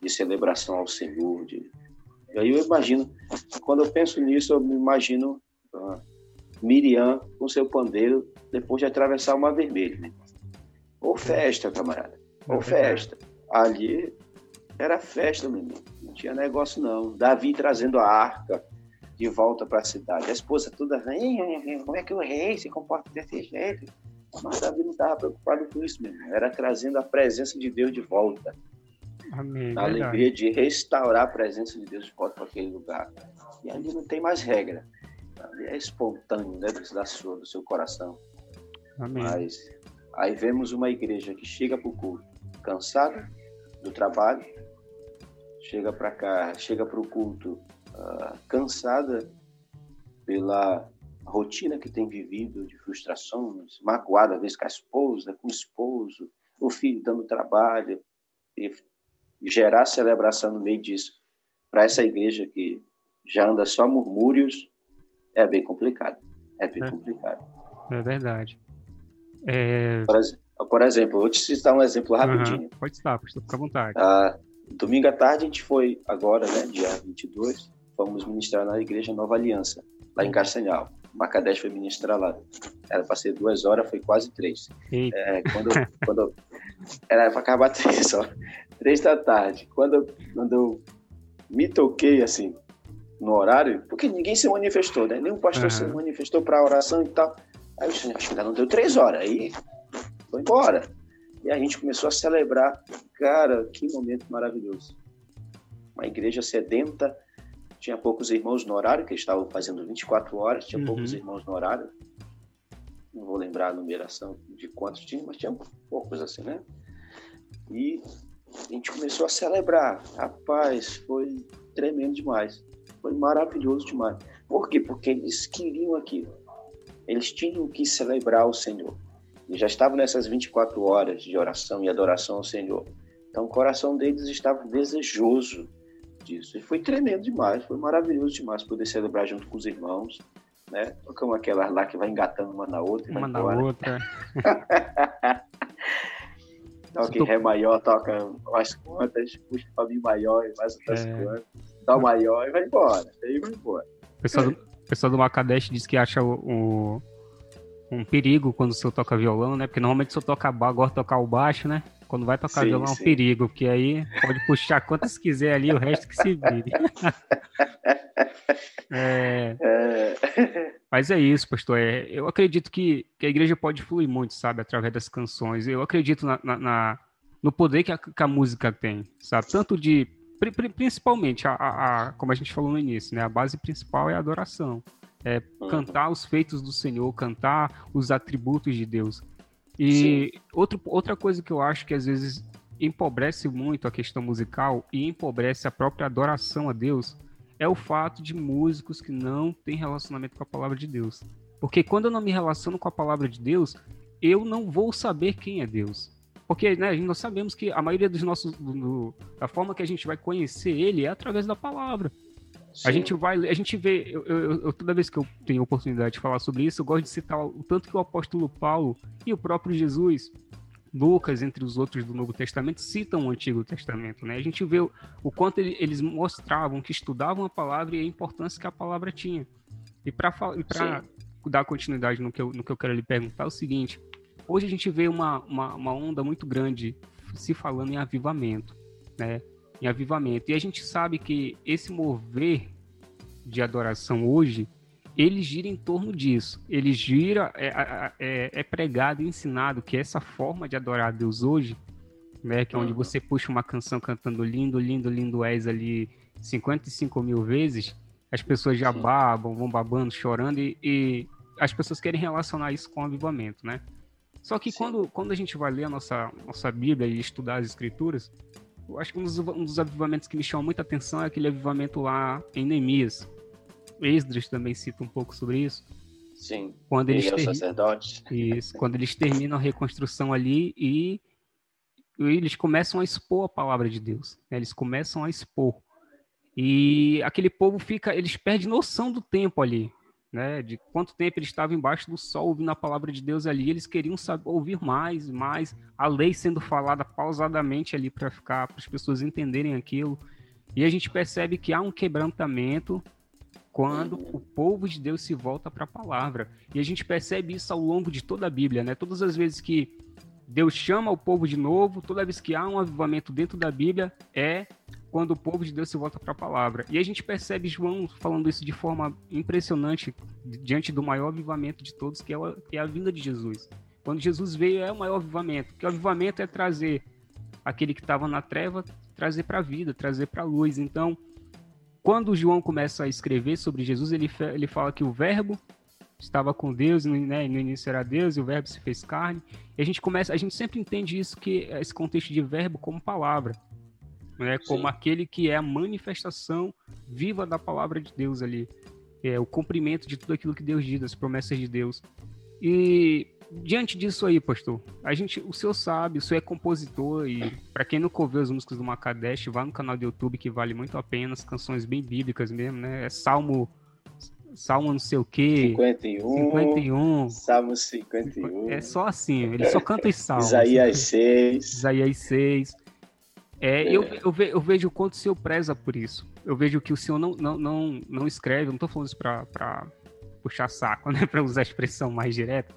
de celebração ao Senhor. De... E aí eu imagino, quando eu penso nisso, eu me imagino uh, Miriam com seu pandeiro depois de atravessar uma vermelha. Né? Ou festa, camarada, ou festa. Ali era festa, meu irmão. Não tinha negócio, não. Davi trazendo a arca de volta para a cidade. A esposa toda, como é que o rei se comporta desse jeito? Mas Davi não estava preocupado com isso mesmo. Era trazendo a presença de Deus de volta. Amém, a alegria de restaurar a presença de Deus de volta para aquele lugar. E ali não tem mais regra. Ali é espontâneo, né, da sua, do seu coração. Amém. Mas aí vemos uma igreja que chega para o culto cansada do trabalho, chega para cá, chega para o culto uh, cansada pela rotina que tem vivido de frustrações, magoada às vezes com a esposa, com o esposo, o filho dando trabalho, e gerar celebração no meio disso. Para essa igreja que já anda só murmúrios, é bem complicado. É bem é, complicado. É verdade. É... Por, por, exemplo, vou te citar um exemplo rapidinho. Uhum, pode estar, pode ficar à vontade. Ah, domingo à tarde a gente foi, agora, né, dia 22, fomos ministrar na igreja Nova Aliança, lá em Castanhal. Macadesh foi ministrar lá. Era para ser duas horas, foi quase três. É, quando, quando era para acabar [LAUGHS] três, ó, três da tarde. Quando, quando eu me toquei assim no horário, porque ninguém se manifestou, né? Nenhum pastor uhum. se manifestou para a oração e tal. Aí eu disse, acho que ainda não deu três horas. Aí foi embora. E a gente começou a celebrar. Cara, que momento maravilhoso. Uma igreja sedenta, tinha poucos irmãos no horário, que estavam fazendo 24 horas, tinha uhum. poucos irmãos no horário. Não vou lembrar a numeração de quantos tinha, mas tinha poucos assim, né? E a gente começou a celebrar. Rapaz, foi tremendo demais. Foi maravilhoso demais. Por quê? Porque eles queriam aquilo. Eles tinham que celebrar o Senhor. E já estavam nessas 24 horas de oração e adoração ao Senhor. Então o coração deles estava desejoso disso. E foi tremendo demais, foi maravilhoso demais poder celebrar junto com os irmãos. Né? Tocamos aquelas lá que vai engatando uma na outra. Uma na outra. [LAUGHS] toca em Ré maior, toca umas contas, puxa para mim maior e mais outras é... contas, dá o maior e vai embora. Aí vai embora. O pessoal do, pessoal do Macadesh diz que acha o, o, um perigo quando o senhor toca violão, né? Porque normalmente se eu tocar agora tocar o baixo, né? Quando vai sim, violão é um perigo, porque aí pode puxar quantas quiser ali, o resto que se vire. [LAUGHS] é... É... Mas é isso, pastor. É, eu acredito que, que, a igreja pode fluir muito, sabe, através das canções. Eu acredito na, na, na no poder que a, que a, música tem, sabe? Tanto de. Principalmente, a, a, como a gente falou no início, né? A base principal é a adoração. É uhum. cantar os feitos do Senhor, cantar os atributos de Deus. E outro, outra coisa que eu acho que às vezes empobrece muito a questão musical e empobrece a própria adoração a Deus é o fato de músicos que não têm relacionamento com a palavra de Deus. Porque quando eu não me relaciono com a palavra de Deus, eu não vou saber quem é Deus. Porque né, nós sabemos que a maioria dos nossos. Do, da forma que a gente vai conhecer ele é através da palavra. Sim. A gente vai, a gente vê, eu, eu, eu, toda vez que eu tenho oportunidade de falar sobre isso, eu gosto de citar o tanto que o apóstolo Paulo e o próprio Jesus, Lucas, entre os outros do Novo Testamento, citam o Antigo Testamento, né? A gente vê o, o quanto ele, eles mostravam que estudavam a palavra e a importância que a palavra tinha. E para dar continuidade no que, eu, no que eu quero lhe perguntar, é o seguinte: hoje a gente vê uma, uma, uma onda muito grande se falando em avivamento, né? Em avivamento. E a gente sabe que esse mover de adoração hoje, ele gira em torno disso. Ele gira, é, é, é pregado e ensinado que essa forma de adorar a Deus hoje, né, que é onde você puxa uma canção cantando lindo, lindo, lindo és ali 55 mil vezes, as pessoas já babam, vão babando, chorando e, e as pessoas querem relacionar isso com o avivamento, né? Só que quando, quando a gente vai ler a nossa, nossa Bíblia e estudar as Escrituras, eu acho que um dos, um dos avivamentos que me chama muita atenção é aquele avivamento lá em Neemias. Esdras também cita um pouco sobre isso. Sim. Quando eles ter... sacerdote. Isso, quando eles terminam a reconstrução ali e eles começam a expor a palavra de Deus. Né? Eles começam a expor. E aquele povo fica, eles perdem noção do tempo ali né, de quanto tempo eles estavam embaixo do sol ouvindo a palavra de Deus ali, eles queriam saber, ouvir mais, mais, a lei sendo falada pausadamente ali para ficar, para as pessoas entenderem aquilo. E a gente percebe que há um quebrantamento quando o povo de Deus se volta para a palavra. E a gente percebe isso ao longo de toda a Bíblia, né? Todas as vezes que Deus chama o povo de novo, toda vez que há um avivamento dentro da Bíblia, é quando o povo de Deus se volta para a palavra. E a gente percebe João falando isso de forma impressionante diante do maior avivamento de todos, que é, que é a vinda de Jesus. Quando Jesus veio é o maior avivamento, porque o avivamento é trazer aquele que estava na treva, trazer para a vida, trazer para a luz. Então, quando João começa a escrever sobre Jesus, ele, ele fala que o verbo estava com Deus, né, no início era Deus, e o verbo se fez carne. E a gente começa, a gente sempre entende isso que esse contexto de verbo como palavra né, como aquele que é a manifestação viva da palavra de Deus ali, é o cumprimento de tudo aquilo que Deus diz, das promessas de Deus. E diante disso aí, pastor, a gente, o senhor sabe, o senhor é compositor e para quem nunca ouviu as músicas do Macadesh, vá no canal do YouTube que vale muito a pena, as canções bem bíblicas mesmo, né? É Salmo Salmo não sei o quê. 51. 51. Salmo 51. É só assim, ele só canta os salmos. Isaías 6. Isaías 6. É, é. Eu, eu, ve, eu, vejo o quanto o senhor preza por isso. Eu vejo que o senhor não, não, não, não escreve, eu não estou falando isso para puxar saco, [LAUGHS] né? Para usar a expressão mais direta.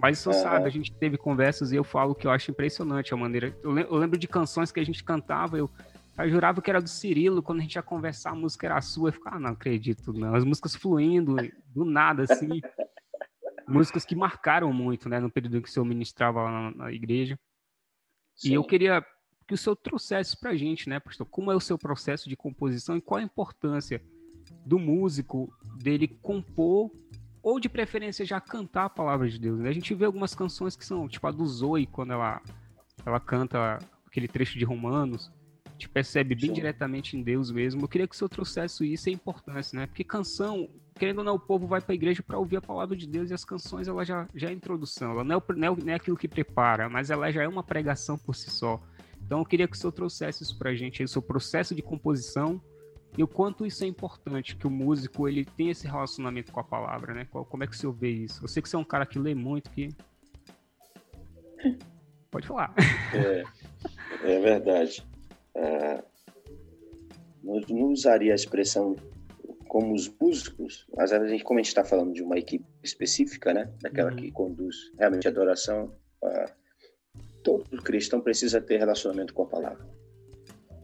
Mas isso sabe, a gente teve conversas e eu falo que eu acho impressionante a maneira. Eu lembro de canções que a gente cantava, eu, eu jurava que era do Cirilo, quando a gente ia conversar, a música era sua. Eu ficava, ah, não acredito, não. As músicas fluindo, do nada, assim. músicas que marcaram muito, né, no período em que o senhor ministrava lá na, na igreja. Sim. E eu queria que o senhor trouxesse para a gente, né, pastor, como é o seu processo de composição e qual a importância do músico dele compor ou de preferência já cantar a palavra de Deus. Né? A gente vê algumas canções que são, tipo a do Zoe, quando ela, ela canta aquele trecho de Romanos, gente percebe bem Sim. diretamente em Deus mesmo. Eu queria que o senhor trouxesse isso, é importante, né? Porque canção, querendo ou não, o povo vai para a igreja para ouvir a palavra de Deus e as canções, ela já, já é introdução, ela não é, não, é, não é aquilo que prepara, mas ela já é uma pregação por si só. Então eu queria que o senhor trouxesse isso para a gente, o seu processo de composição e o quanto isso é importante, que o músico ele tem esse relacionamento com a palavra, né? Como é que o senhor vê isso? Eu sei que você é um cara que lê muito, que... [LAUGHS] Pode falar. É, é verdade. É, não, usaria a expressão como os músicos, mas a gente, como a gente está falando de uma equipe específica, né? Daquela uhum. que conduz realmente a adoração, todo cristão precisa ter relacionamento com a palavra.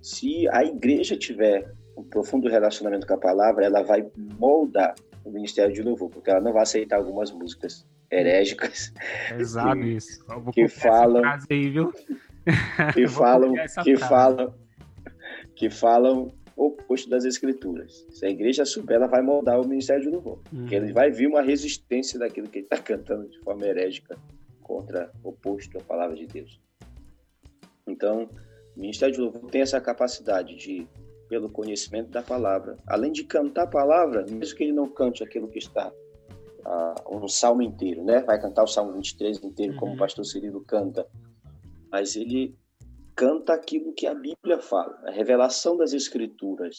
Se a igreja tiver um profundo relacionamento com a palavra, ela vai moldar o ministério de louvor, porque ela não vai aceitar algumas músicas herégicas. [LAUGHS] Exato que, isso. Que falam, aí, que [LAUGHS] falam, que falam, que falam oposto das escrituras. Se a igreja souber, ela vai moldar o ministério de louvor, uhum. porque ele vai vir uma resistência daquilo que ele está cantando de forma herégica contra oposto à palavra de Deus. Então, o ministério de louvor tem essa capacidade de pelo conhecimento da palavra. Além de cantar a palavra, mesmo que ele não cante aquilo que está uh, um salmo inteiro, né? Vai cantar o salmo 23 inteiro, uhum. como o pastor Cirilo canta, mas ele canta aquilo que a Bíblia fala, a revelação das Escrituras,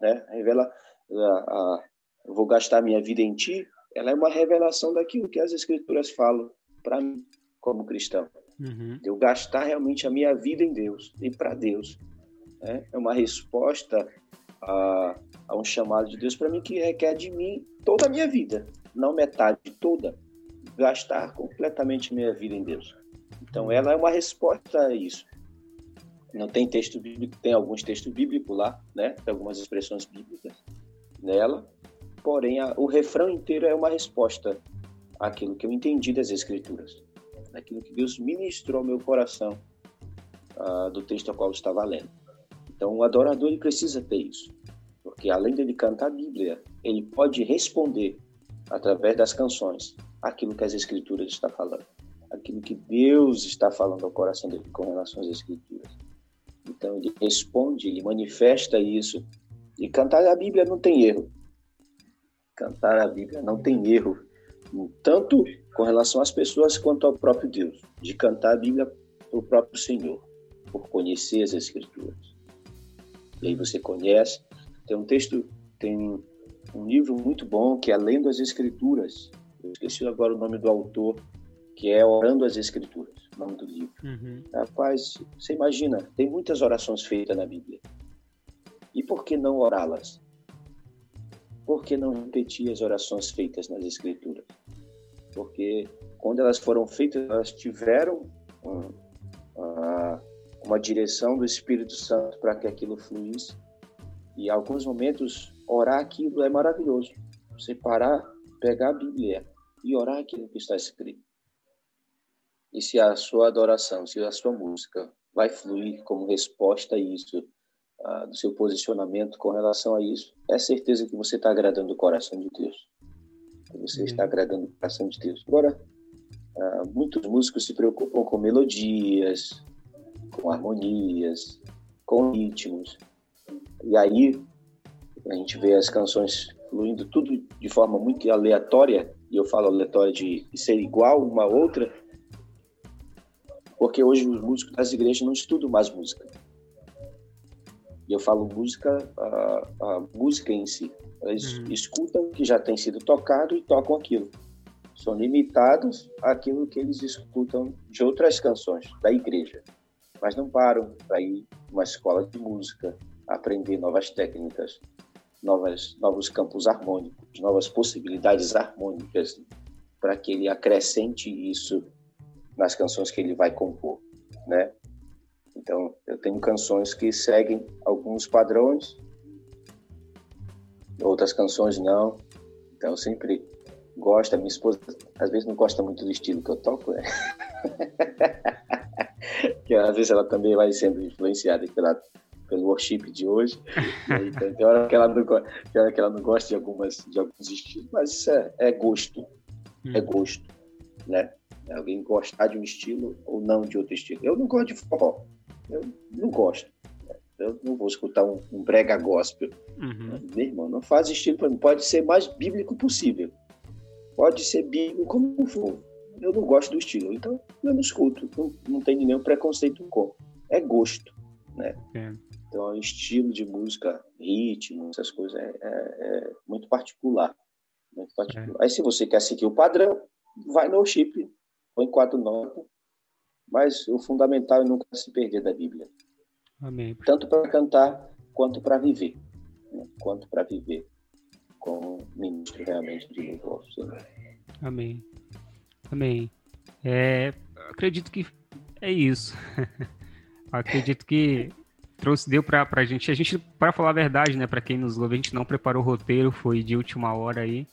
né? Revela, uh, eu vou gastar minha vida em ti, ela é uma revelação daquilo que as Escrituras falam para mim, como cristão. Uhum. Eu gastar realmente a minha vida em Deus e para Deus né? É uma resposta a, a um chamado de Deus para mim que requer de mim toda a minha vida, não metade, toda. Gastar completamente minha vida em Deus. Então, ela é uma resposta a isso. Não tem texto bíblico, tem alguns textos bíblicos lá, né? Tem algumas expressões bíblicas nela, porém, a, o refrão inteiro é uma resposta àquilo que eu entendi das Escrituras, daquilo que Deus ministrou ao meu coração uh, do texto ao qual eu estava lendo. Então, o adorador ele precisa ter isso, porque além dele cantar a Bíblia, ele pode responder através das canções aquilo que as Escrituras estão falando, aquilo que Deus está falando ao coração dele com relação às Escrituras. Então, ele responde, ele manifesta isso. E cantar a Bíblia não tem erro. Cantar a Bíblia não tem erro, tanto com relação às pessoas quanto ao próprio Deus, de cantar a Bíblia para o próprio Senhor, por conhecer as Escrituras e aí você conhece. Tem um texto, tem um livro muito bom que é Lendo as Escrituras. Eu esqueci agora o nome do autor, que é Orando as Escrituras, o nome do livro. Uhum. Rapaz, você imagina, tem muitas orações feitas na Bíblia. E por que não orá-las? Por que não repetir as orações feitas nas Escrituras? Porque quando elas foram feitas, elas tiveram um, uh, uma direção do Espírito Santo para que aquilo fluísse. E em alguns momentos, orar aquilo é maravilhoso. Você parar, pegar a Bíblia e orar aquilo que está escrito. E se a sua adoração, se a sua música vai fluir como resposta a isso, uh, do seu posicionamento com relação a isso, é certeza que você está agradando o coração de Deus. Você uhum. está agradando o coração de Deus. Agora, muitos músicos se preocupam com melodias, com harmonias, com ritmos. E aí a gente vê as canções fluindo tudo de forma muito aleatória, e eu falo aleatória de ser igual uma outra, porque hoje os músicos das igrejas não estudam mais música. E eu falo música, a, a música em si. Eles uhum. escutam o que já tem sido tocado e tocam aquilo. São limitados àquilo que eles escutam de outras canções da igreja mas não param para ir uma escola de música, aprender novas técnicas. novas, novos campos harmônicos, novas possibilidades harmônicas para que ele acrescente isso nas canções que ele vai compor, né? Então, eu tenho canções que seguem alguns padrões, outras canções não. Então, eu sempre gosto, a minha esposa às vezes não gosta muito do estilo que eu toco, né? [LAUGHS] que às vezes ela também vai sendo influenciada pela pelo worship de hoje. Então, tem hora que ela não, tem hora que ela não gosta de algumas de alguns estilos, mas isso é, é gosto, é hum. gosto, né? É alguém gostar de um estilo ou não de outro estilo. Eu não gosto de forró, eu não gosto. Eu não vou escutar um, um brega gospel. Uhum. Meu irmão, não faz estilo para mim. Pode ser mais bíblico possível. Pode ser bíblico como for. Eu não gosto do estilo, então eu não escuto. Não, não tem nenhum preconceito com. É gosto, né? É. Então, é estilo de música, ritmo, essas coisas é, é, é muito particular. Muito particular. É. Aí, se você quer seguir o padrão, vai no chip, põe quatro notas, mas o fundamental é nunca se perder da Bíblia. Amém. Tanto para cantar quanto para viver. Né? Quanto para viver como ministro realmente de louvor Amém. Amém. É, acredito que é isso. [LAUGHS] acredito que trouxe, deu para a gente. A gente, para falar a verdade, né, para quem nos ouve, a gente não preparou o roteiro, foi de última hora aí.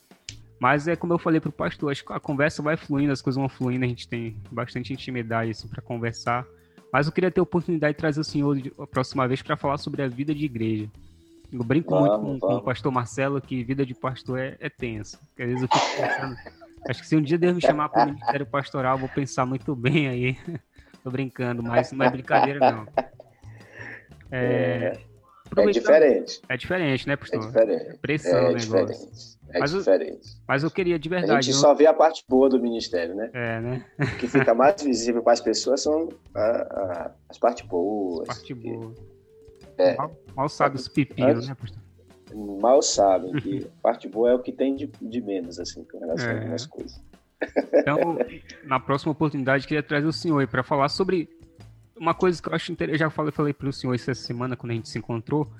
Mas é como eu falei pro pastor, acho que a conversa vai fluindo, as coisas vão fluindo, a gente tem bastante intimidade assim para conversar. Mas eu queria ter a oportunidade de trazer o senhor a próxima vez para falar sobre a vida de igreja. Eu brinco vamos, muito com, com, o pastor Marcelo que vida de pastor é, é tenso. Às vezes eu fico pensando, acho que se um dia Deus me chamar para o ministério pastoral, eu vou pensar muito bem aí. [LAUGHS] Tô brincando, mas não é brincadeira não. É, é, é diferente. É diferente, né, pastor? É diferente. Pressão, é né, diferente. É mas diferente. Eu, mas eu queria de verdade. A gente eu... só vê a parte boa do ministério, né? É, né? O que fica mais visível para as pessoas são a, a, as partes boas. Parte boa. É. Mal, mal sabe os pepinos, né, pastor? Mal sabem que a [LAUGHS] parte boa é o que tem de, de menos, assim, com relação é. a algumas coisas. Então, na próxima oportunidade, queria trazer o senhor aí para falar sobre uma coisa que eu acho interessante. Eu já falei, falei para o senhor essa semana, quando a gente se encontrou,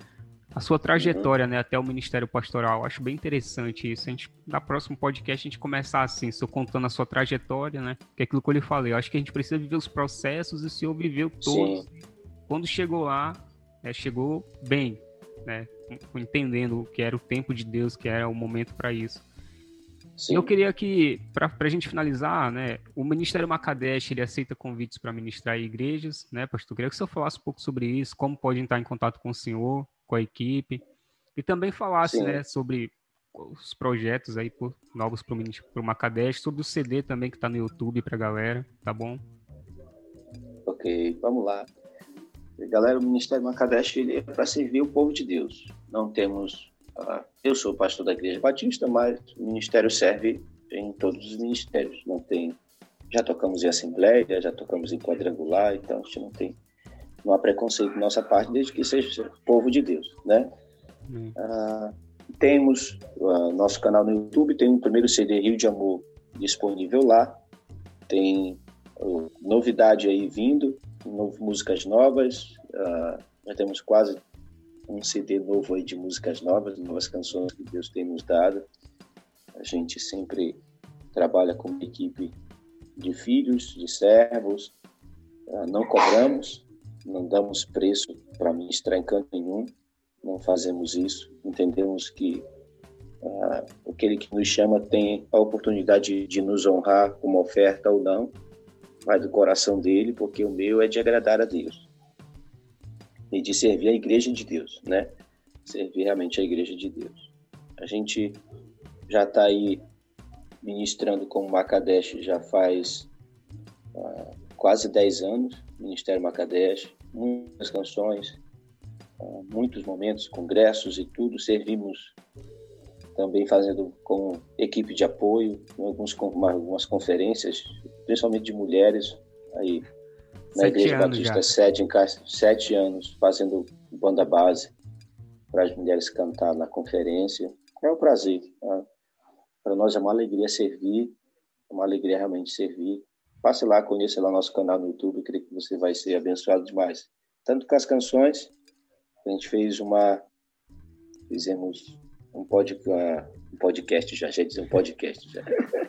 a sua trajetória, uhum. né, até o Ministério Pastoral. Acho bem interessante isso. A gente, na próximo podcast, a gente começar assim, só contando a sua trajetória, né? Que é aquilo que eu lhe falei. Eu acho que a gente precisa viver os processos e o senhor viveu todos. Sim. Quando chegou lá, né, chegou bem, né? Entendendo o que era o tempo de Deus, que era o momento para isso. Sim. Eu queria que, para a gente finalizar, né, o Ministério Macadesh, ele aceita convites para ministrar em igrejas, né, pastor? Eu queria que o senhor falasse um pouco sobre isso, como pode entrar em contato com o senhor, com a equipe, e também falasse né, sobre os projetos aí por, novos para o Macadesh, sobre o CD também que está no YouTube para a galera, tá bom? Ok, vamos lá. Galera, o Ministério Macadesh ele é para servir o povo de Deus. Não temos. Uh, eu sou pastor da Igreja Batista, mas o ministério serve em todos os ministérios. Não tem. Já tocamos em assembleia, já tocamos em quadrangular, então a gente não tem não há preconceito da nossa parte, desde que seja povo de Deus, né? Hum. Ah, temos uh, nosso canal no YouTube, tem o primeiro CD Rio de Amor disponível lá, tem novidade aí vindo, novo, músicas novas, uh, nós temos quase um CD novo aí de músicas novas, novas canções que Deus tem nos dado. A gente sempre trabalha com uma equipe de filhos, de servos, não cobramos, não damos preço para ministrar em canto nenhum, não fazemos isso. Entendemos que uh, aquele que nos chama tem a oportunidade de nos honrar com uma oferta ou não, vai do coração dele, porque o meu é de agradar a Deus e de servir a igreja de Deus, né? Servir realmente a igreja de Deus. A gente já está aí ministrando como Macadesh já faz uh, quase 10 anos, Ministério Macadesh, muitas canções, ah, muitos momentos, congressos e tudo. Servimos também fazendo com equipe de apoio, em alguns, algumas conferências, principalmente de mulheres, aí na sete Igreja Batista Sede, em casa, sete anos, fazendo banda base para as mulheres cantar na conferência. É um prazer. Tá? Para nós é uma alegria servir, é uma alegria realmente servir Passe lá, conheça lá nosso canal no YouTube, creio que você vai ser abençoado demais. Tanto com as canções, a gente fez uma. Fizemos um, pod, um podcast já, já dizer um podcast já.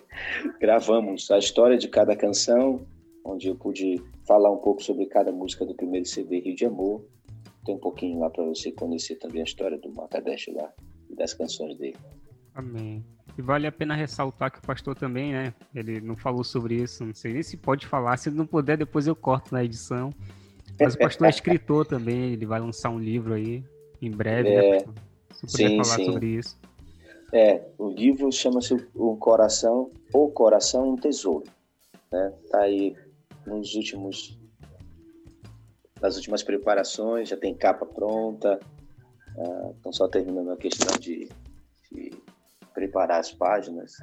[LAUGHS] Gravamos a história de cada canção, onde eu pude falar um pouco sobre cada música do primeiro CD Rio de Amor. Tem um pouquinho lá para você conhecer também a história do Makadesh lá e das canções dele. Amém. E vale a pena ressaltar que o pastor também, né? Ele não falou sobre isso, não sei nem se pode falar. Se não puder, depois eu corto na edição. Mas o pastor é escritor também, ele vai lançar um livro aí em breve, né, é, né? Se puder sim, falar sim. sobre isso. É, o livro chama-se O Coração, O Coração um Tesouro. Né? Tá aí nos últimos nas últimas preparações, já tem capa pronta, estão uh, só terminando a questão de, de, preparar as páginas,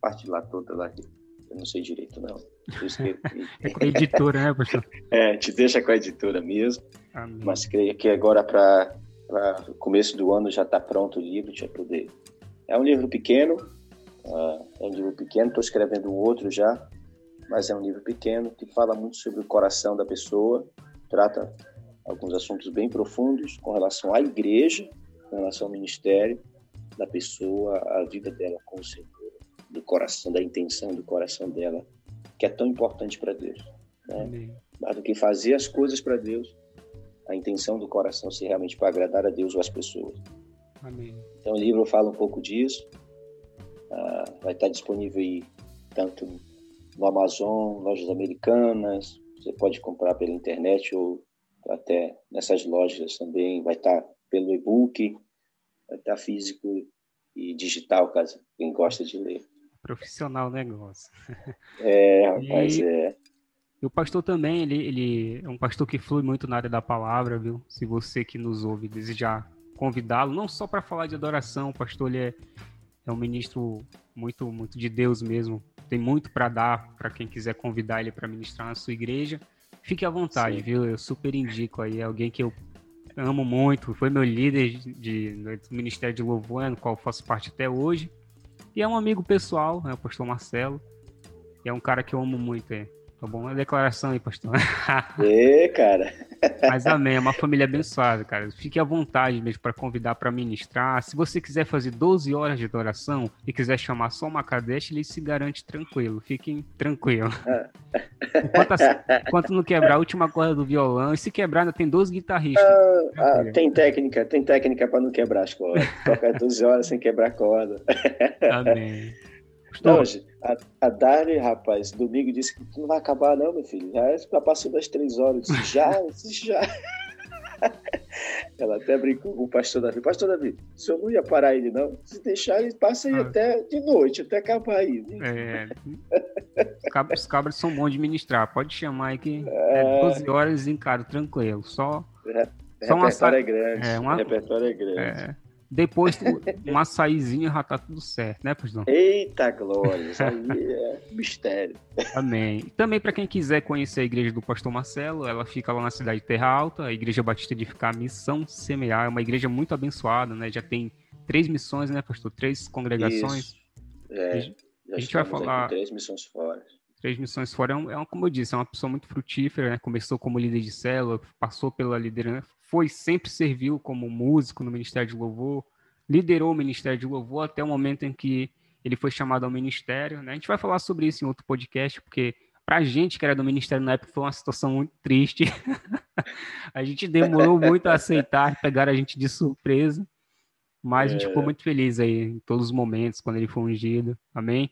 parte lá toda lá que eu não sei direito não. [LAUGHS] é com a editora, né, pastor? [LAUGHS] É, te deixa com a editora mesmo. Amém. Mas creio que agora para começo do ano já está pronto o livro, já poder. É um livro pequeno, uh, é um livro pequeno. Estou escrevendo um outro já, mas é um livro pequeno que fala muito sobre o coração da pessoa, trata alguns assuntos bem profundos com relação à igreja, com relação ao ministério da pessoa, a vida dela com o Senhor, do coração, da intenção do coração dela, que é tão importante para Deus. Né? Mais do que fazer as coisas para Deus, a intenção do coração ser realmente para agradar a Deus ou as pessoas. Amém. Então o livro fala um pouco disso. Ah, vai estar disponível aí tanto no Amazon, lojas americanas, você pode comprar pela internet ou até nessas lojas também. Vai estar pelo e-book, estar físico e digital, caso quem gosta de ler. Profissional negócio. [LAUGHS] É, rapaz, e... é. E o pastor também, ele, ele é um pastor que flui muito na área da palavra, viu? Se você que nos ouve desejar convidá-lo, não só para falar de adoração, o pastor ele é, é um ministro muito, muito de Deus mesmo, tem muito para dar para quem quiser convidar ele para ministrar na sua igreja. Fique à vontade, Sim. viu? Eu super indico aí alguém que eu amo muito, foi meu líder de, do Ministério de Louvor, no qual faço parte até hoje. E é um amigo pessoal, é o pastor Marcelo. E é um cara que eu amo muito, é. Tá bom? Uma declaração aí, pastor. [LAUGHS] Ê, cara. Mas amém, é uma família abençoada, cara. Fique à vontade mesmo para convidar para ministrar. Se você quiser fazer 12 horas de adoração e quiser chamar só uma cadete, ele se garante tranquilo. Fiquem tranquilos. Enquanto, enquanto não quebrar a última corda do violão, e se quebrar, ainda tem 12 guitarristas. Ah, ah, tem técnica, tem técnica para não quebrar as cordas. Toca 12 horas sem quebrar a corda. Amém. Não, a, a Dani, rapaz, domingo disse que não vai acabar, não, meu filho. Já é passou das três horas. Disse, já, já. [LAUGHS] Ela até brincou com o pastor Davi. Pastor Davi, o senhor não ia parar ele, não? Se deixar, ele passa aí ah. até de noite, até acabar aí. É. Os cabras são bons de ministrar. Pode chamar aí que é 12 é horas encaro, tranquilo. Só. É, só uma repertório é grande. É, uma... repertório é grande. É. Depois, [LAUGHS] um açaizinho já tá tudo certo, né, pastor? Eita glória, isso aí é mistério. Amém. Também para quem quiser conhecer a igreja do pastor Marcelo, ela fica lá na cidade de Terra Alta, a Igreja Batista de Ficar Missão Semear, é uma igreja muito abençoada, né? Já tem três missões, né, pastor? Três congregações. É, a gente vai falar... Três missões fora. Três Missões Fora é, um, é uma, como eu disse, é uma pessoa muito frutífera, né? Começou como líder de célula, passou pela liderança, foi sempre serviu como músico no Ministério de Louvor, liderou o Ministério de Louvor até o momento em que ele foi chamado ao ministério. Né? A gente vai falar sobre isso em outro podcast, porque para a gente que era do ministério na época foi uma situação muito triste. [LAUGHS] a gente demorou muito a aceitar, pegar a gente de surpresa, mas é. a gente ficou é. muito feliz aí em todos os momentos quando ele foi ungido. Amém?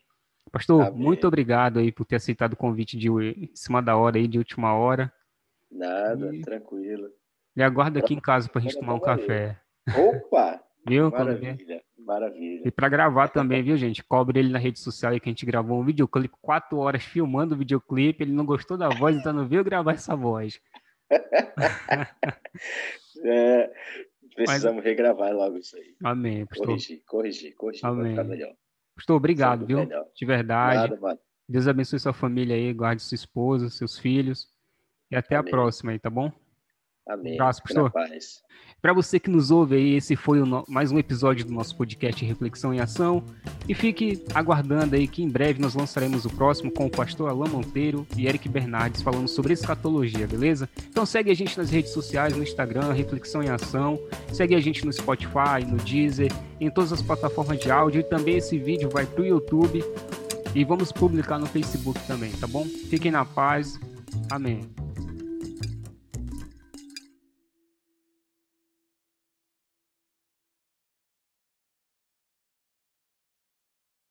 Pastor, Amém. muito obrigado aí por ter aceitado o convite de em cima da hora aí, de última hora. Nada, e... tranquilo. Ele aguarda aqui em casa para a gente tomar um café. Opa! [LAUGHS] viu? Maravilha, maravilha. E para gravar também, viu, gente? Cobre ele na rede social aí que a gente gravou um videoclipe, quatro horas filmando o videoclipe. Ele não gostou da voz, então não veio gravar essa voz. [LAUGHS] é, precisamos Mas... regravar logo isso aí. Amém. Pastor. Corrigir, corrigir, corrigir. Amém. Pastor, obrigado, viu? Melhor. De verdade. Nada, Deus abençoe sua família aí, guarde sua esposa, seus filhos. E até Amém. a próxima aí, tá bom? Amém. abraço, pastor. Para você que nos ouve aí, esse foi no... mais um episódio do nosso podcast Reflexão em Ação. E fique aguardando aí que em breve nós lançaremos o próximo com o pastor Alain Monteiro e Eric Bernardes falando sobre escatologia, beleza? Então segue a gente nas redes sociais, no Instagram, Reflexão em Ação. Segue a gente no Spotify, no Deezer, em todas as plataformas de áudio. E também esse vídeo vai pro YouTube. E vamos publicar no Facebook também, tá bom? Fiquem na paz. Amém.